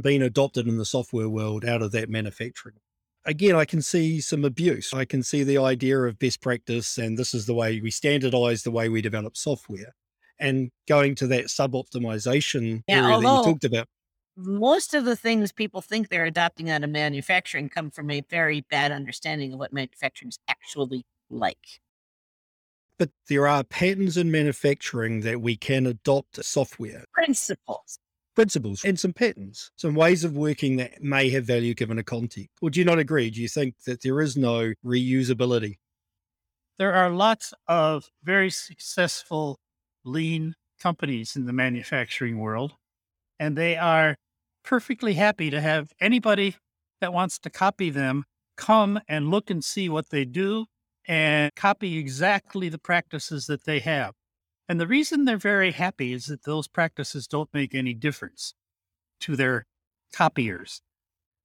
Speaker 1: being adopted in the software world out of that manufacturing. Again, I can see some abuse. I can see the idea of best practice, and this is the way we standardize the way we develop software. And going to that sub optimization
Speaker 3: Yeah,
Speaker 1: area that you talked about.
Speaker 3: Most of the things people think they're adopting out of manufacturing come from a very bad understanding of what manufacturing is actually like.
Speaker 1: But there are patterns in manufacturing that we can adopt software
Speaker 3: Principles.
Speaker 1: principles and some patterns, some ways of working that may have value given a context. Would you not agree? Do you think that there is no reusability?
Speaker 4: There are lots of very successful lean companies in the manufacturing world, and they are perfectly happy to have anybody that wants to copy them come and look and see what they do and copy exactly the practices that they have. And the reason they're very happy is that those practices don't make any difference to their copiers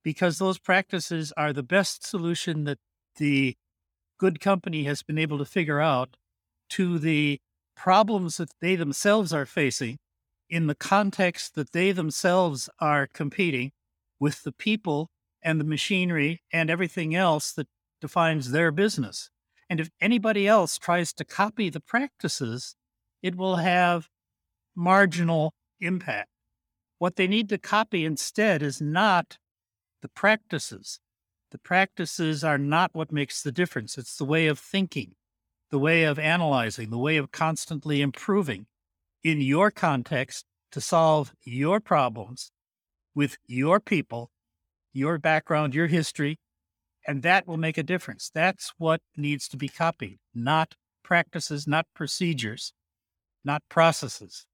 Speaker 4: because those practices are the best solution that the good company has been able to figure out to the problems that they themselves are facing in the context that they themselves are competing with the people and the machinery and everything else that defines their business. And if anybody else tries to copy the practices, it will have marginal impact. What they need to copy instead is not the practices. The practices are not what makes the difference. It's the way of thinking, the way of analyzing, the way of constantly improving in your context to solve your problems with your people, your background, your history, and that will make a difference. That's what needs to be copied, not practices, not procedures, not processes.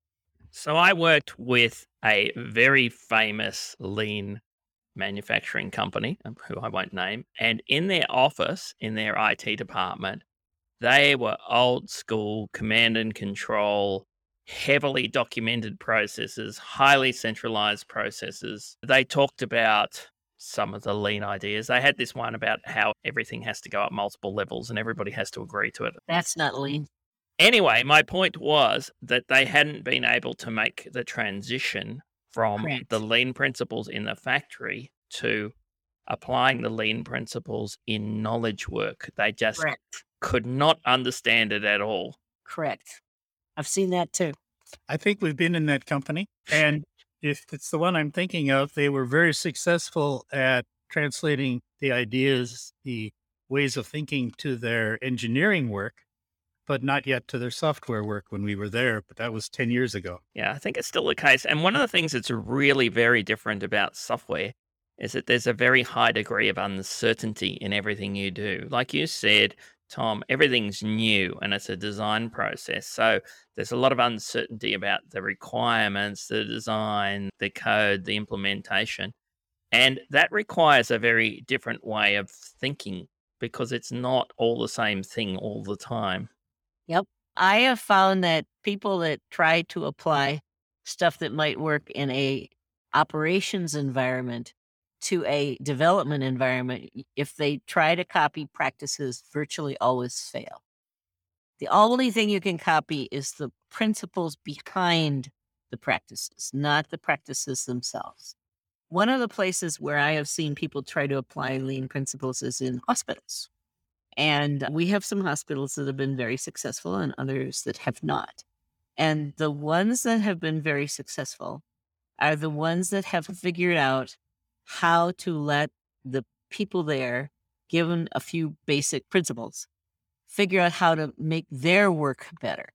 Speaker 2: So I worked with a very famous lean manufacturing company, um, who I won't name, and in their office, in their IT department, they were old school command and control, heavily documented processes, highly centralized processes. They talked about some of the lean ideas. They had this one about how everything has to go up multiple levels and everybody has to agree to it.
Speaker 3: That's not lean.
Speaker 2: Anyway, my point was that they hadn't been able to make the transition from
Speaker 3: Correct.
Speaker 2: the lean principles in the factory to applying the lean principles in knowledge work. They just
Speaker 3: Correct.
Speaker 2: could not understand it at all.
Speaker 3: Correct. I've seen that too.
Speaker 4: I think we've been in that company. And if it's the one I'm thinking of, they were very successful at translating the ideas, the ways of thinking to their engineering work, but not yet to their software work when we were there. But that was 10 years ago.
Speaker 2: Yeah, I think it's still the case. And one of the things that's really very different about software is that there's a very high degree of uncertainty in everything you do. Like you said, Tom, everything's new and it's a design process. So there's a lot of uncertainty about the requirements, the design, the code, the implementation. And that requires a very different way of thinking because it's not all the same thing all the time.
Speaker 3: Yep. I have found that people that try to apply stuff that might work in a operations environment to a development environment, if they try to copy practices, virtually always fail. The only thing you can copy is the principles behind the practices, not the practices themselves. One of the places where I have seen people try to apply lean principles is in hospitals. And we have some hospitals that have been very successful and others that have not. And the ones that have been very successful are the ones that have figured out how to let the people there, given a few basic principles, figure out how to make their work better,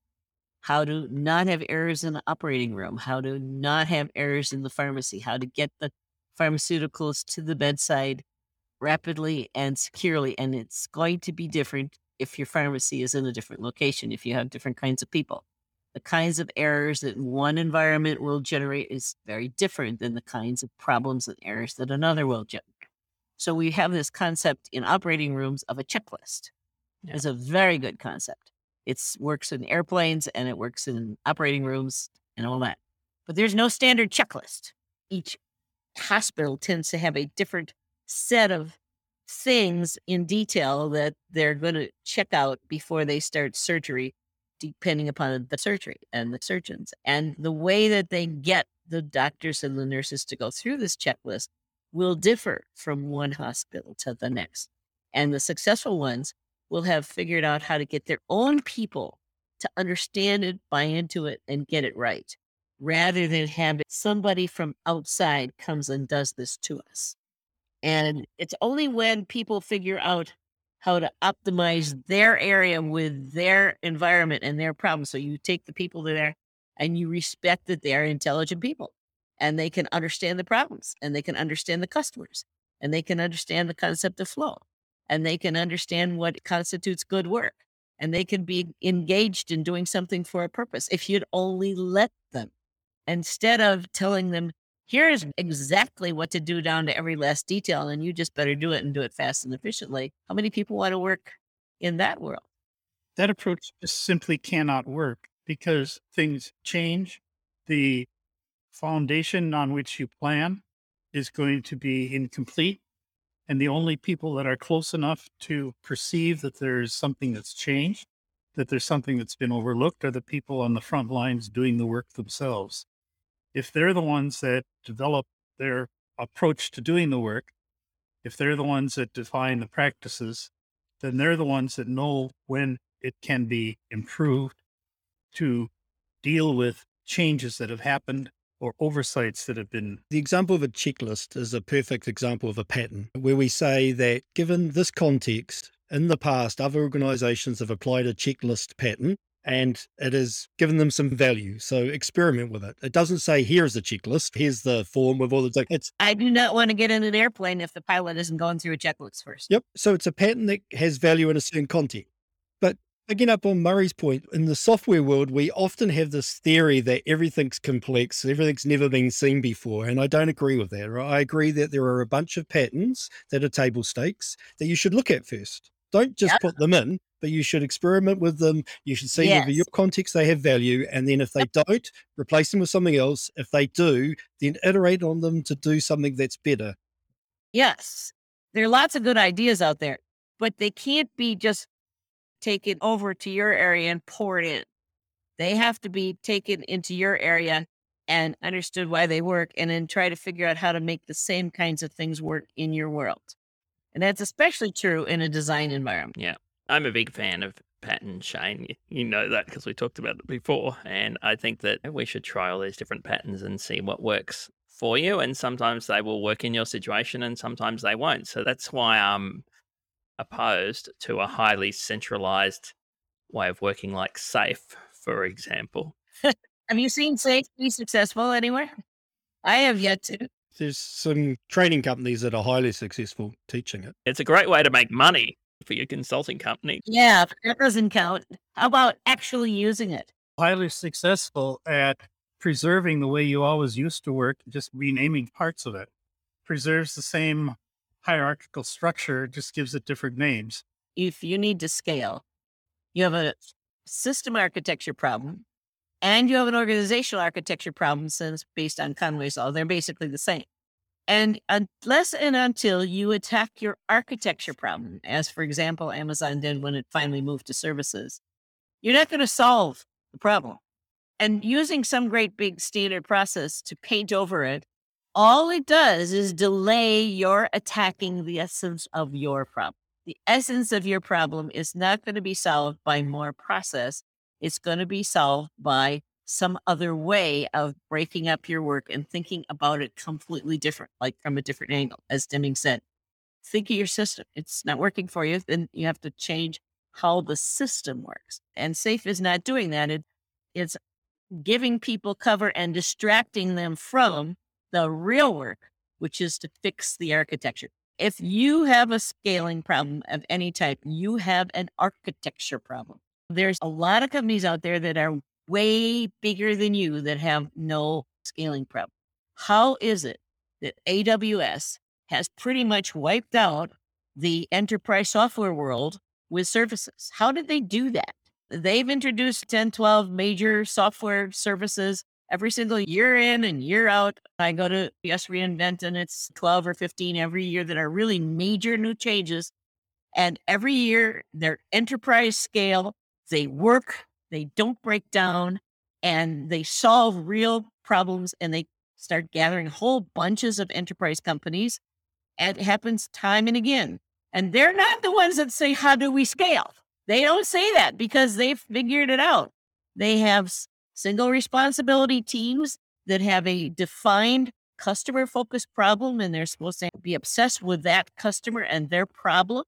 Speaker 3: how to not have errors in the operating room, how to not have errors in the pharmacy, how to get the pharmaceuticals to the bedside rapidly and securely. And it's going to be different if your pharmacy is in a different location, if you have different kinds of people. The kinds of errors that one environment will generate is very different than the kinds of problems and errors that another will generate. So we have this concept in operating rooms of a checklist. Yeah. It's a very good concept. It works in airplanes and it works in operating rooms and all that. But there's no standard checklist. Each hospital tends to have a different set of things in detail that they're going to check out before they start surgery, depending upon the surgery and the surgeons. And the way that they get the doctors and the nurses to go through this checklist will differ from one hospital to the next. And the successful ones will have figured out how to get their own people to understand it, buy into it, and get it right, rather than have somebody from outside comes and does this to us. And it's only when people figure out how to optimize their area with their environment and their problems. So you take the people there and you respect that they are intelligent people and they can understand the problems and they can understand the customers and they can understand the concept of flow and they can understand what constitutes good work and they can be engaged in doing something for a purpose if you'd only let them instead of telling them here's exactly what to do down to every last detail, and you just better do it and do it fast and efficiently. How many people want to work in that world?
Speaker 4: That approach just simply cannot work because things change. The foundation on which you plan is going to be incomplete. And the only people that are close enough to perceive that there's something that's changed, that there's something that's been overlooked, are the people on the front lines doing the work themselves if they're the ones that develop their approach to doing the work, if they're the ones that define the practices, then they're the ones that know when it can be improved to deal with changes that have happened or oversights that have been.
Speaker 1: The example of a checklist is a perfect example of a pattern where we say that given this context, in the past, other organizations have applied a checklist pattern and it has given them some value. So experiment with it. It doesn't say here's the checklist, here's the form with all the it's
Speaker 3: I do not want to get in an airplane if the pilot isn't going through a checklist first.
Speaker 1: Yep. So it's a pattern that has value in a certain context. But picking up on Murray's point, in the software world, we often have this theory that everything's complex, everything's never been seen before. And I don't agree with that. Right? I agree that there are a bunch of patterns that are table stakes that you should look at first. Don't just yep. put them in, but you should experiment with them. You should see yes. whether your context they have value. And then if they yep. don't, replace them with something else. If they do, then iterate on them to do something that's better.
Speaker 3: Yes. There are lots of good ideas out there, but they can't be just taken over to your area and poured in. They have to be taken into your area and understood why they work and then try to figure out how to make the same kinds of things work in your world. And that's especially true in a design environment.
Speaker 2: Yeah. I'm a big fan of pattern, Shane. You know that because we talked about it before. And I think that we should try all these different patterns and see what works for you. And sometimes they will work in your situation and sometimes they won't. So that's why I'm opposed to a highly centralized way of working like SAFe, for example. [LAUGHS]
Speaker 3: have you seen SAFe be successful anywhere? I have yet to.
Speaker 1: There's some training companies that are highly successful teaching it.
Speaker 2: It's a great way to make money for your consulting company.
Speaker 3: Yeah, that doesn't count. How about actually using it?
Speaker 4: Highly successful at preserving the way you always used to work, just renaming parts of it. Preserves the same hierarchical structure, just gives it different names.
Speaker 3: If you need to scale, you have a system architecture problem and you have an organizational architecture problem since based on Conway's law, they're basically the same. And unless and until you attack your architecture problem, as for example, Amazon did when it finally moved to services, you're not going to solve the problem. And using some great big standard process to paint over it, all it does is delay your attacking the essence of your problem. The essence of your problem is not going to be solved by more process. It's going to be solved by some other way of breaking up your work and thinking about it completely different, like from a different angle. As Deming said, think of your system. It's not working for you. Then you have to change how the system works. And SAFe is not doing that. It, it's giving people cover and distracting them from the real work, which is to fix the architecture. If you have a scaling problem of any type, you have an architecture problem. There's a lot of companies out there that are way bigger than you that have no scaling problem. How is it that AWS has pretty much wiped out the enterprise software world with services? How did they do that? They've introduced 10, 12 major software services every single year in and year out. I go to Yes reInvent and it's 12 or 15 every year that are really major new changes. And every year they're enterprise scale. They work, they don't break down, and they solve real problems and they start gathering whole bunches of enterprise companies. And it happens time and again. And they're not the ones that say, How do we scale? They don't say that because they've figured it out. They have single responsibility teams that have a defined customer focused problem and they're supposed to be obsessed with that customer and their problem.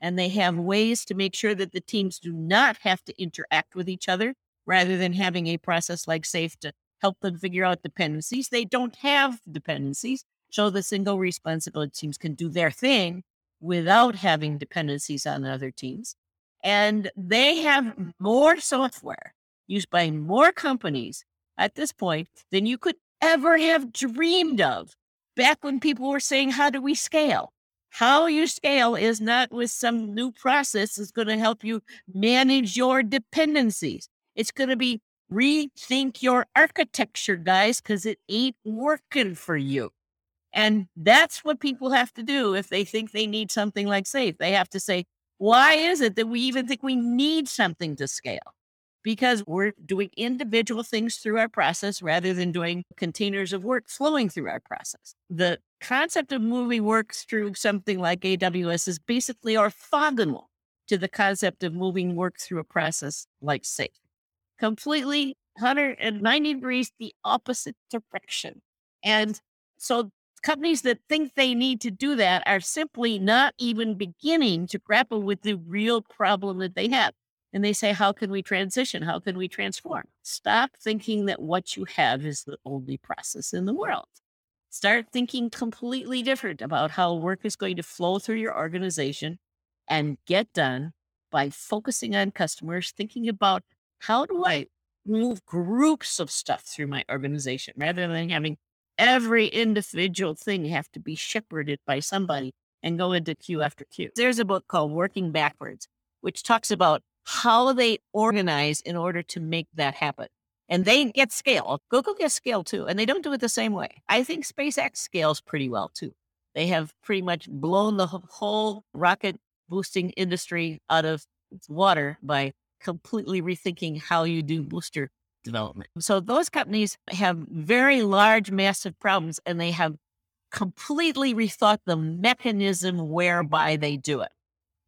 Speaker 3: And they have ways to make sure that the teams do not have to interact with each other rather than having a process like SAFe to help them figure out dependencies. They don't have dependencies. So the single responsibility teams can do their thing without having dependencies on other teams. And they have more software used by more companies at this point than you could ever have dreamed of back when people were saying, How do we scale? How you scale is not with some new process that's going to help you manage your dependencies. It's going to be rethink your architecture, guys, because it ain't working for you. And that's what people have to do if they think they need something like SAFe. They have to say, why is it that we even think we need something to scale? Because we're doing individual things through our process rather than doing containers of work flowing through our process. The concept of moving work through something like AWS is basically orthogonal to the concept of moving work through a process like SAFe. Completely 190 degrees the opposite direction. And so companies that think they need to do that are simply not even beginning to grapple with the real problem that they have. And they say, How can we transition? How can we transform? Stop thinking that what you have is the only process in the world. Start thinking completely different about how work is going to flow through your organization and get done by focusing on customers, thinking about how do I move groups of stuff through my organization rather than having every individual thing have to be shepherded by somebody and go into queue after queue. There's a book called Working Backwards, which talks about how they organize in order to make that happen. And they get scale. Google gets scale too, and they don't do it the same way. I think SpaceX scales pretty well too. They have pretty much blown the whole rocket boosting industry out of water by completely rethinking how you do booster development. So those companies have very large, massive problems and they have completely rethought the mechanism whereby they do it.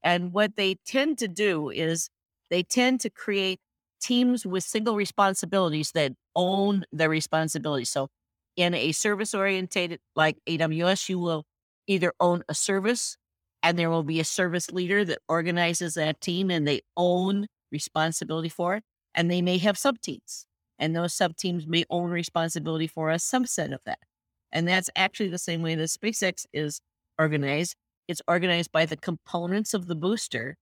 Speaker 3: And what they tend to do is they tend to create teams with single responsibilities that own their responsibilities. So in a service oriented like AWS, you will either own a service and there will be a service leader that organizes that team and they own responsibility for it. And they may have sub teams and those sub teams may own responsibility for a subset of that. And that's actually the same way that SpaceX is organized. It's organized by the components of the booster.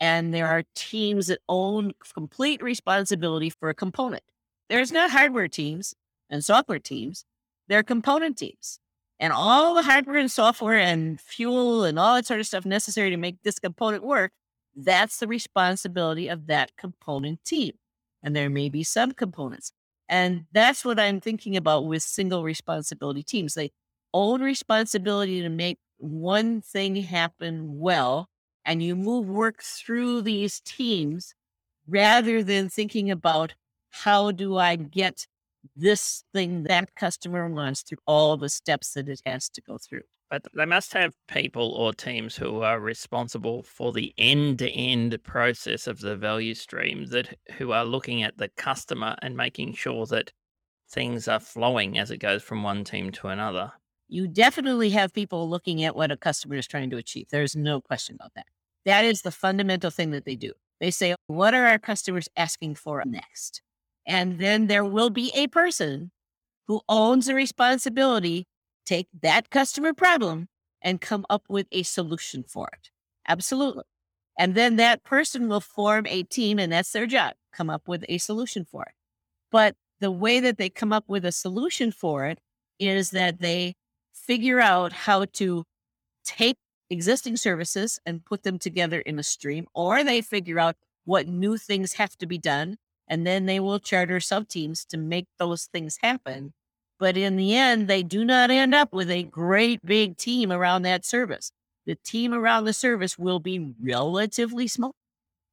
Speaker 3: And there are teams that own complete responsibility for a component. There's not hardware teams and software teams, they're component teams. And all the hardware and software and fuel and all that sort of stuff necessary to make this component work, that's the responsibility of that component team. And there may be subcomponents. And that's what I'm thinking about with single responsibility teams. They own responsibility to make one thing happen well, and you move work through these teams rather than thinking about how do I get this thing that customer wants through all the steps that it has to go through.
Speaker 2: But they must have people or teams who are responsible for the end-to-end process of the value stream that who are looking at the customer and making sure that things are flowing as it goes from one team to another.
Speaker 3: You definitely have people looking at what a customer is trying to achieve. There's no question about that. That is the fundamental thing that they do. They say, what are our customers asking for mm. next? And then there will be a person who owns the responsibility take that customer problem and come up with a solution for it. Absolutely. And then that person will form a team and that's their job, come up with a solution for it. But the way that they come up with a solution for it is that they figure out how to take existing services and put them together in a stream, or they figure out what new things have to be done. And then they will charter sub teams to make those things happen. But in the end, they do not end up with a great big team around that service. The team around the service will be relatively small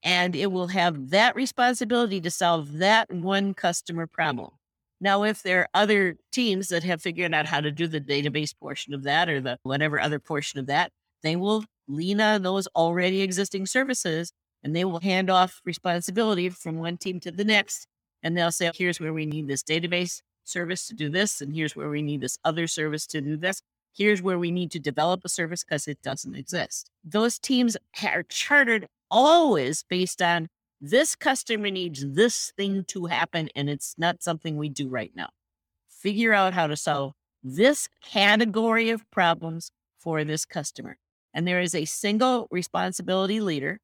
Speaker 3: and it will have that responsibility to solve that one customer problem. Now, if there are other teams that have figured out how to do the database portion of that or the whatever other portion of that, they will lean on those already existing services and they will hand off responsibility from one team to the next. And they'll say, here's where we need this database service to do this, and here's where we need this other service to do this. Here's where we need to develop a service because it doesn't exist. Those teams are chartered always based on this customer needs this thing to happen, and it's not something we do right now. Figure out how to solve this category of problems for this customer. And there is a single responsibility leader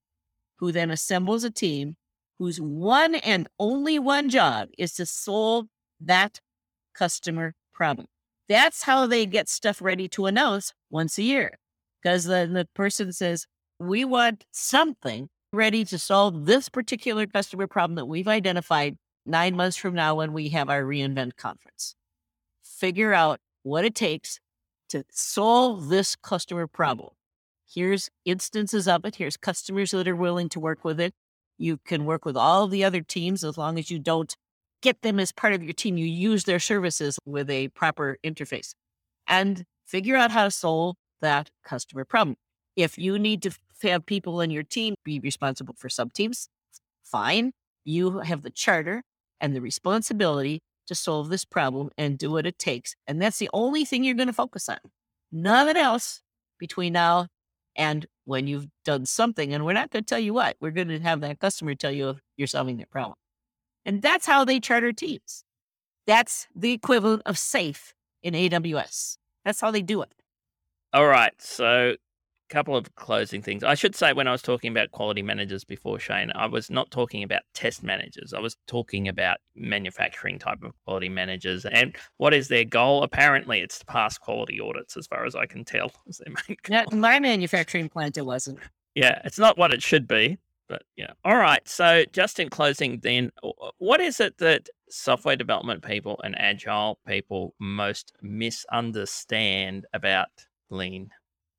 Speaker 3: who then assembles a team whose one and only one job is to solve that customer problem. That's how they get stuff ready to announce once a year. Because then the person says, we want something ready to solve this particular customer problem that we've identified nine months from now when we have our reInvent conference. Figure out what it takes to solve this customer problem. Here's instances of it. Here's customers that are willing to work with it. You can work with all the other teams as long as you don't get them as part of your team. You use their services with a proper interface and figure out how to solve that customer problem. If you need to have people in your team be responsible for sub teams, fine. You have the charter and the responsibility to solve this problem and do what it takes. And that's the only thing you're going to focus on. Nothing else between now and when you've done something. And we're not going to tell you what. We're going to have that customer tell you if you're solving their problem. And that's how they charter teams. That's the equivalent of SAFe in AWS. That's how they do it.
Speaker 2: All right. So, couple of closing things. I should say, when I was talking about quality managers before, Shane, I was not talking about test managers. I was talking about manufacturing type of quality managers. And what is their goal? Apparently, it's to pass quality audits, as far as I can tell. [LAUGHS] Is their main goal.
Speaker 3: My manufacturing plant, it wasn't.
Speaker 2: Yeah, it's not what it should be. But yeah. All right. So just in closing, then, what is it that software development people and agile people most misunderstand about lean?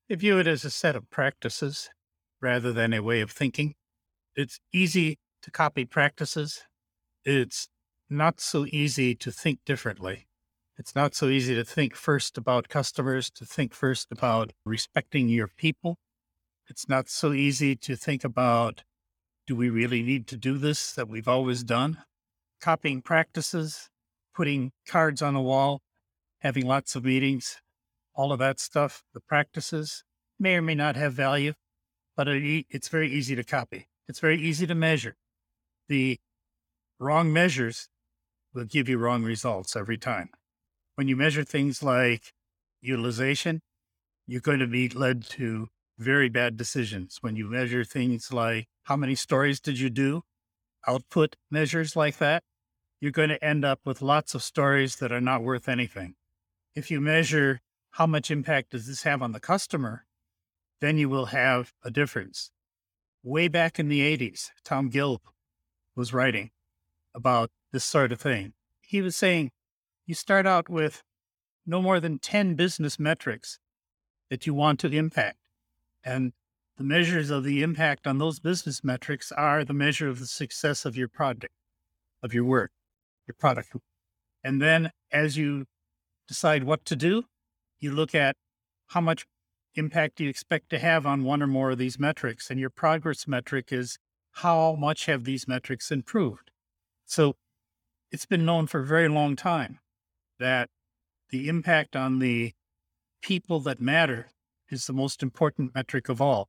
Speaker 4: They view it as a set of practices rather than a way of thinking. It's easy to copy practices. It's not so easy to think differently. It's not so easy to think first about customers, to think first about respecting your people. It's not so easy to think about do we really need to do this that we've always done? Copying practices, putting cards on the wall, having lots of meetings, all of that stuff, the practices may or may not have value, but it's very easy to copy. It's very easy to measure. The wrong measures will give you wrong results every time. When you measure things like utilization, you're going to be led to very bad decisions. When you measure things like how many stories did you do, output measures like that, you're going to end up with lots of stories that are not worth anything. If you measure how much impact does this have on the customer, then you will have a difference. Way back in the 80s, Tom Gilb was writing about this sort of thing. He was saying you start out with no more than 10 business metrics that you want to impact. And the measures of the impact on those business metrics are the measure of the success of your project, of your work, your product. And then as you decide what to do, you look at how much impact you expect to have on one or more of these metrics. And your progress metric is how much have these metrics improved? So it's been known for a very long time that the impact on the people that matter is the most important metric of all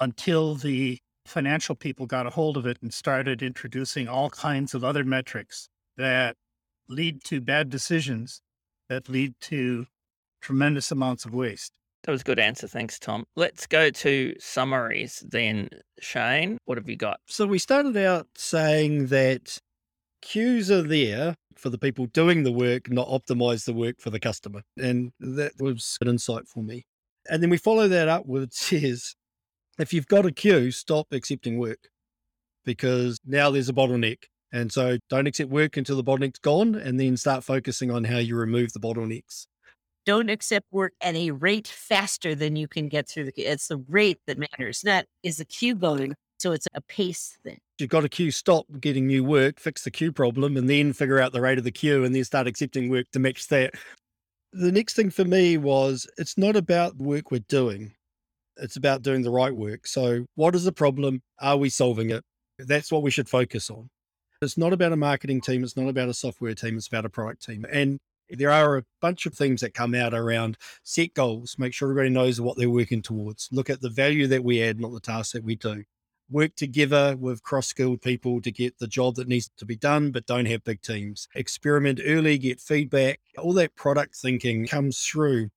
Speaker 4: until the financial people got a hold of it and started introducing all kinds of other metrics that lead to bad decisions that lead to tremendous amounts of waste.
Speaker 2: That was a good answer. Thanks, Tom. Let's go to summaries then. Shane, what have you got?
Speaker 1: So we started out saying that queues are there for the people doing the work, not optimize the work for the customer. And that was an insight for me. And then we follow that up with [LAUGHS] says, if you've got a queue, stop accepting work because now there's a bottleneck. And so don't accept work until the bottleneck's gone and then start focusing on how you remove the bottlenecks.
Speaker 3: Don't accept work at a rate faster than you can get through the queue. It's the rate that matters, not is the queue going. So it's a pace thing.
Speaker 1: You've got a queue, stop getting new work, fix the queue problem, and then figure out the rate of the queue and then start accepting work to match that. The next thing for me was it's not about work we're doing, it's about doing the right work. So, what is the problem? Are we solving it? That's what we should focus on. It's not about a marketing team, it's not about a software team, it's about a product team. And there are a bunch of things that come out around set goals, make sure everybody knows what they're working towards, look at the value that we add, not the tasks that we do. Work together with cross skilled people to get the job that needs to be done, but don't have big teams. Experiment early, get feedback. All that product thinking comes through.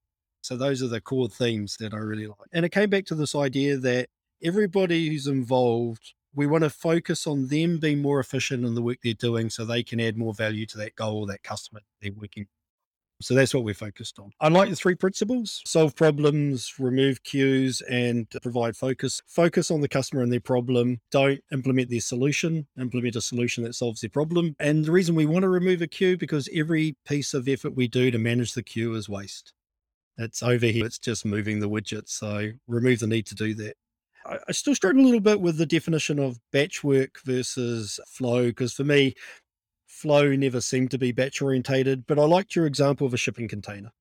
Speaker 1: So, those are the core themes that I really like. And it came back to this idea that everybody who's involved we want to focus on them being more efficient in the work they're doing so they can add more value to that goal, that customer they're working so that's what we're focused on. I like the three principles solve problems, remove queues, and provide focus. Focus on the customer and their problem. Don't implement their solution, implement a solution that solves their problem. And the reason we want to remove a queue because every piece of effort we do to manage the queue is waste. It's over here, it's just moving the widget. So remove the need to do that. I, still struggle a little bit with the definition of batch work versus flow because for me, flow never seemed to be batch orientated, but I liked your example of a shipping container.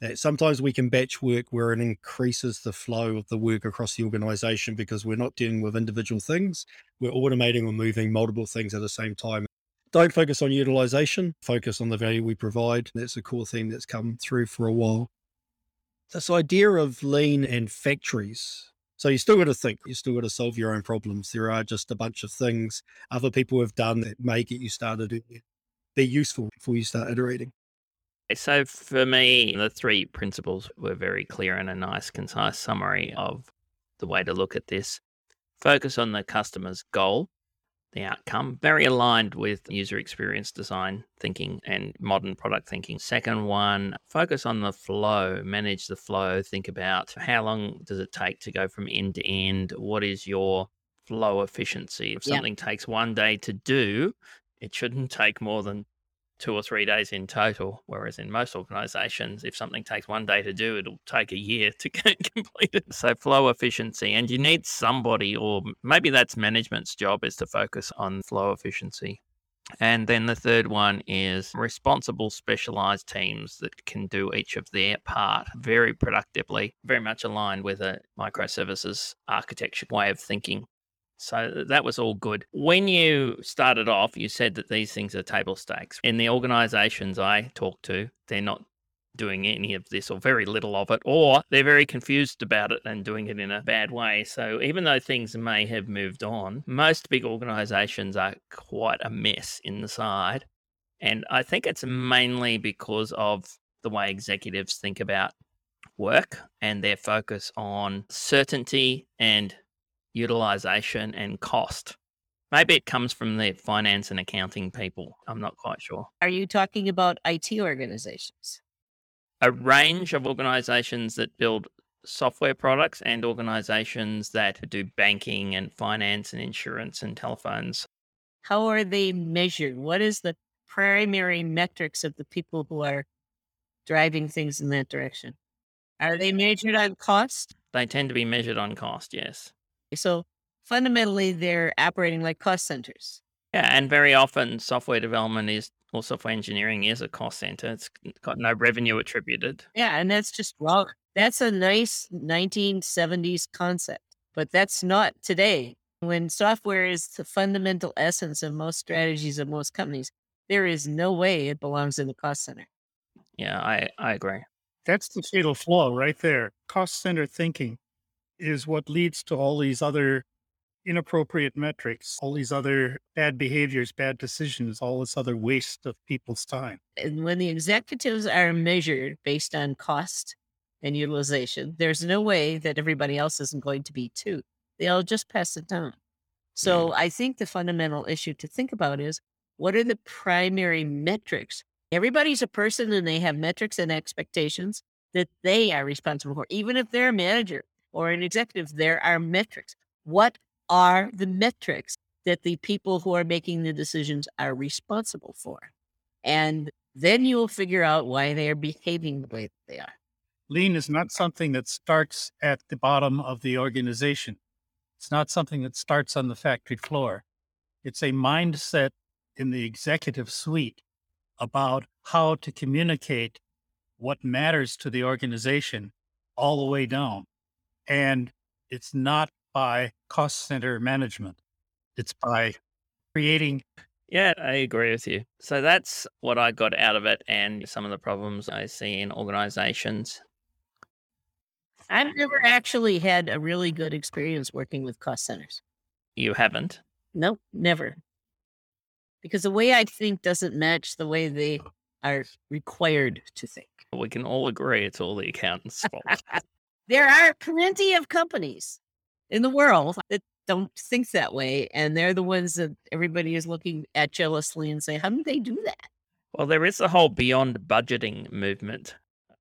Speaker 1: That sometimes we can batch work where it increases the flow of the work across the organization because we're not dealing with individual things. We're automating or moving multiple things at the same time. Don't focus on utilization, focus on the value we provide. That's a core theme that's come through for a while. This idea of lean and factories so you still got to think, you still got to solve your own problems. There are just a bunch of things other people have done that may get you started. They're useful before you start iterating.
Speaker 2: Eh, so for me, the three principles were very clear and a nice, concise summary of the way to look at this. Focus on the customer's goal outcome. Very aligned with user experience design thinking and modern product thinking. Second one, focus on the flow, manage the flow. Think about how long does it take to go from end to end? What is your flow efficiency? If something takes one day to do, it shouldn't take more than two or three days in total. Whereas in most organizations, if something takes one day to do, it'll take a year to [LAUGHS] get completed. So flow efficiency, and you need somebody, or maybe that's management's job, is to focus on flow efficiency. And then the third one is responsible specialized teams that can do each of their part very productively, very much aligned with a microservices architecture way of thinking. So that was all good. When you started off, you said that these things are table stakes. In the organizations I talk to, they're not doing any of this or very little of it, or they're very confused about it and doing it in a bad way. So even though things may have moved on, most big organizations are quite a mess inside. And I think it's mainly because of the way executives think about work and their focus on certainty and utilization and cost. Maybe it comes from the finance and accounting people. I'm not quite sure.
Speaker 3: Are you talking about IT organizations?
Speaker 2: A range of organizations that build software products and organizations that do banking and finance and insurance and telephones.
Speaker 3: How are they measured? What is the primary metrics of the people who are driving things in that direction? Are they measured on cost?
Speaker 2: They tend to be measured on cost, yes.
Speaker 3: So fundamentally, they're operating like cost centers.
Speaker 2: Yeah, and very often software development is or software engineering is a cost center. It's got no revenue attributed.
Speaker 3: Yeah, and that's just wrong. That's a nice 1970s concept, but that's not today. When software is the fundamental essence of most strategies of most companies, there is no way it belongs in the cost center.
Speaker 2: Yeah, I, I agree.
Speaker 4: That's the fatal flaw right there. Cost center thinking is what leads to all these other inappropriate metrics, all these other bad behaviors, bad decisions, all this other waste of people's time.
Speaker 3: And when the executives are measured based on cost and utilization, there's no way that everybody else isn't going to be too. They'll just pass it down. So I think the fundamental issue to think about is what are the primary metrics? Everybody's a person and they have metrics and expectations that they are responsible for. Even if they're a manager or an executive, there are metrics. What are the metrics that the people who are making the decisions are responsible for? And then you will figure out why they are behaving the way that they are.
Speaker 4: Lean is not something that starts at the bottom of the organization. It's not something that starts on the factory floor. It's a mindset in the executive suite about how to communicate what matters to the organization all the way down. And it's not by cost center management, it's by creating.
Speaker 2: Yeah, I agree with you. So that's what I got out of it and some of the problems I see in organizations.
Speaker 3: I've never actually had a really good experience working with cost centers.
Speaker 2: You haven't?
Speaker 3: Nope, never. Because the way I think doesn't match the way they are required to think.
Speaker 2: We can all agree it's all the accountant's fault. [LAUGHS]
Speaker 3: there are plenty of companies in the world that don't think that way. And they're the ones that everybody is looking at jealously and say, how do they do that?
Speaker 2: Well, there is a whole beyond budgeting movement.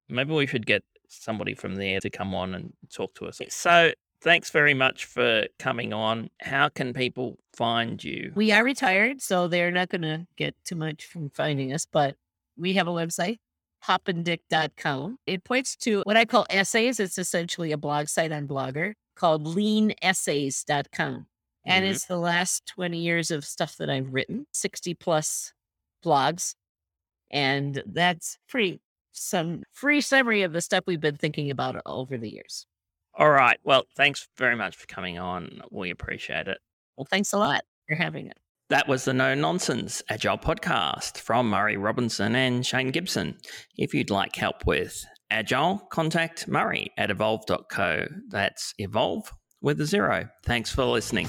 Speaker 2: Maybe we should get somebody from there to come on and talk to us. So, thanks very much for coming on. How can people find you?
Speaker 3: We are retired, so they're not going to get too much from finding us, but we have a website, poppendieck.com. It points to what I call essays. It's essentially a blog site on Blogger called leanessays.com. And
Speaker 2: Mhm.
Speaker 3: it's the last 20 years of stuff that I've written, 60 plus blogs. And that's free, some free summary of the stuff we've been thinking about over the years.
Speaker 2: All right. Well, thanks very much for coming on. We appreciate it.
Speaker 3: Well, thanks a lot for having it.
Speaker 2: That was the No Nonsense Agile podcast from Murray Robinson and Shane Gibson. If you'd like help with Agile, contact Murray at evolve.co. That's evolve with a zero. Thanks for listening.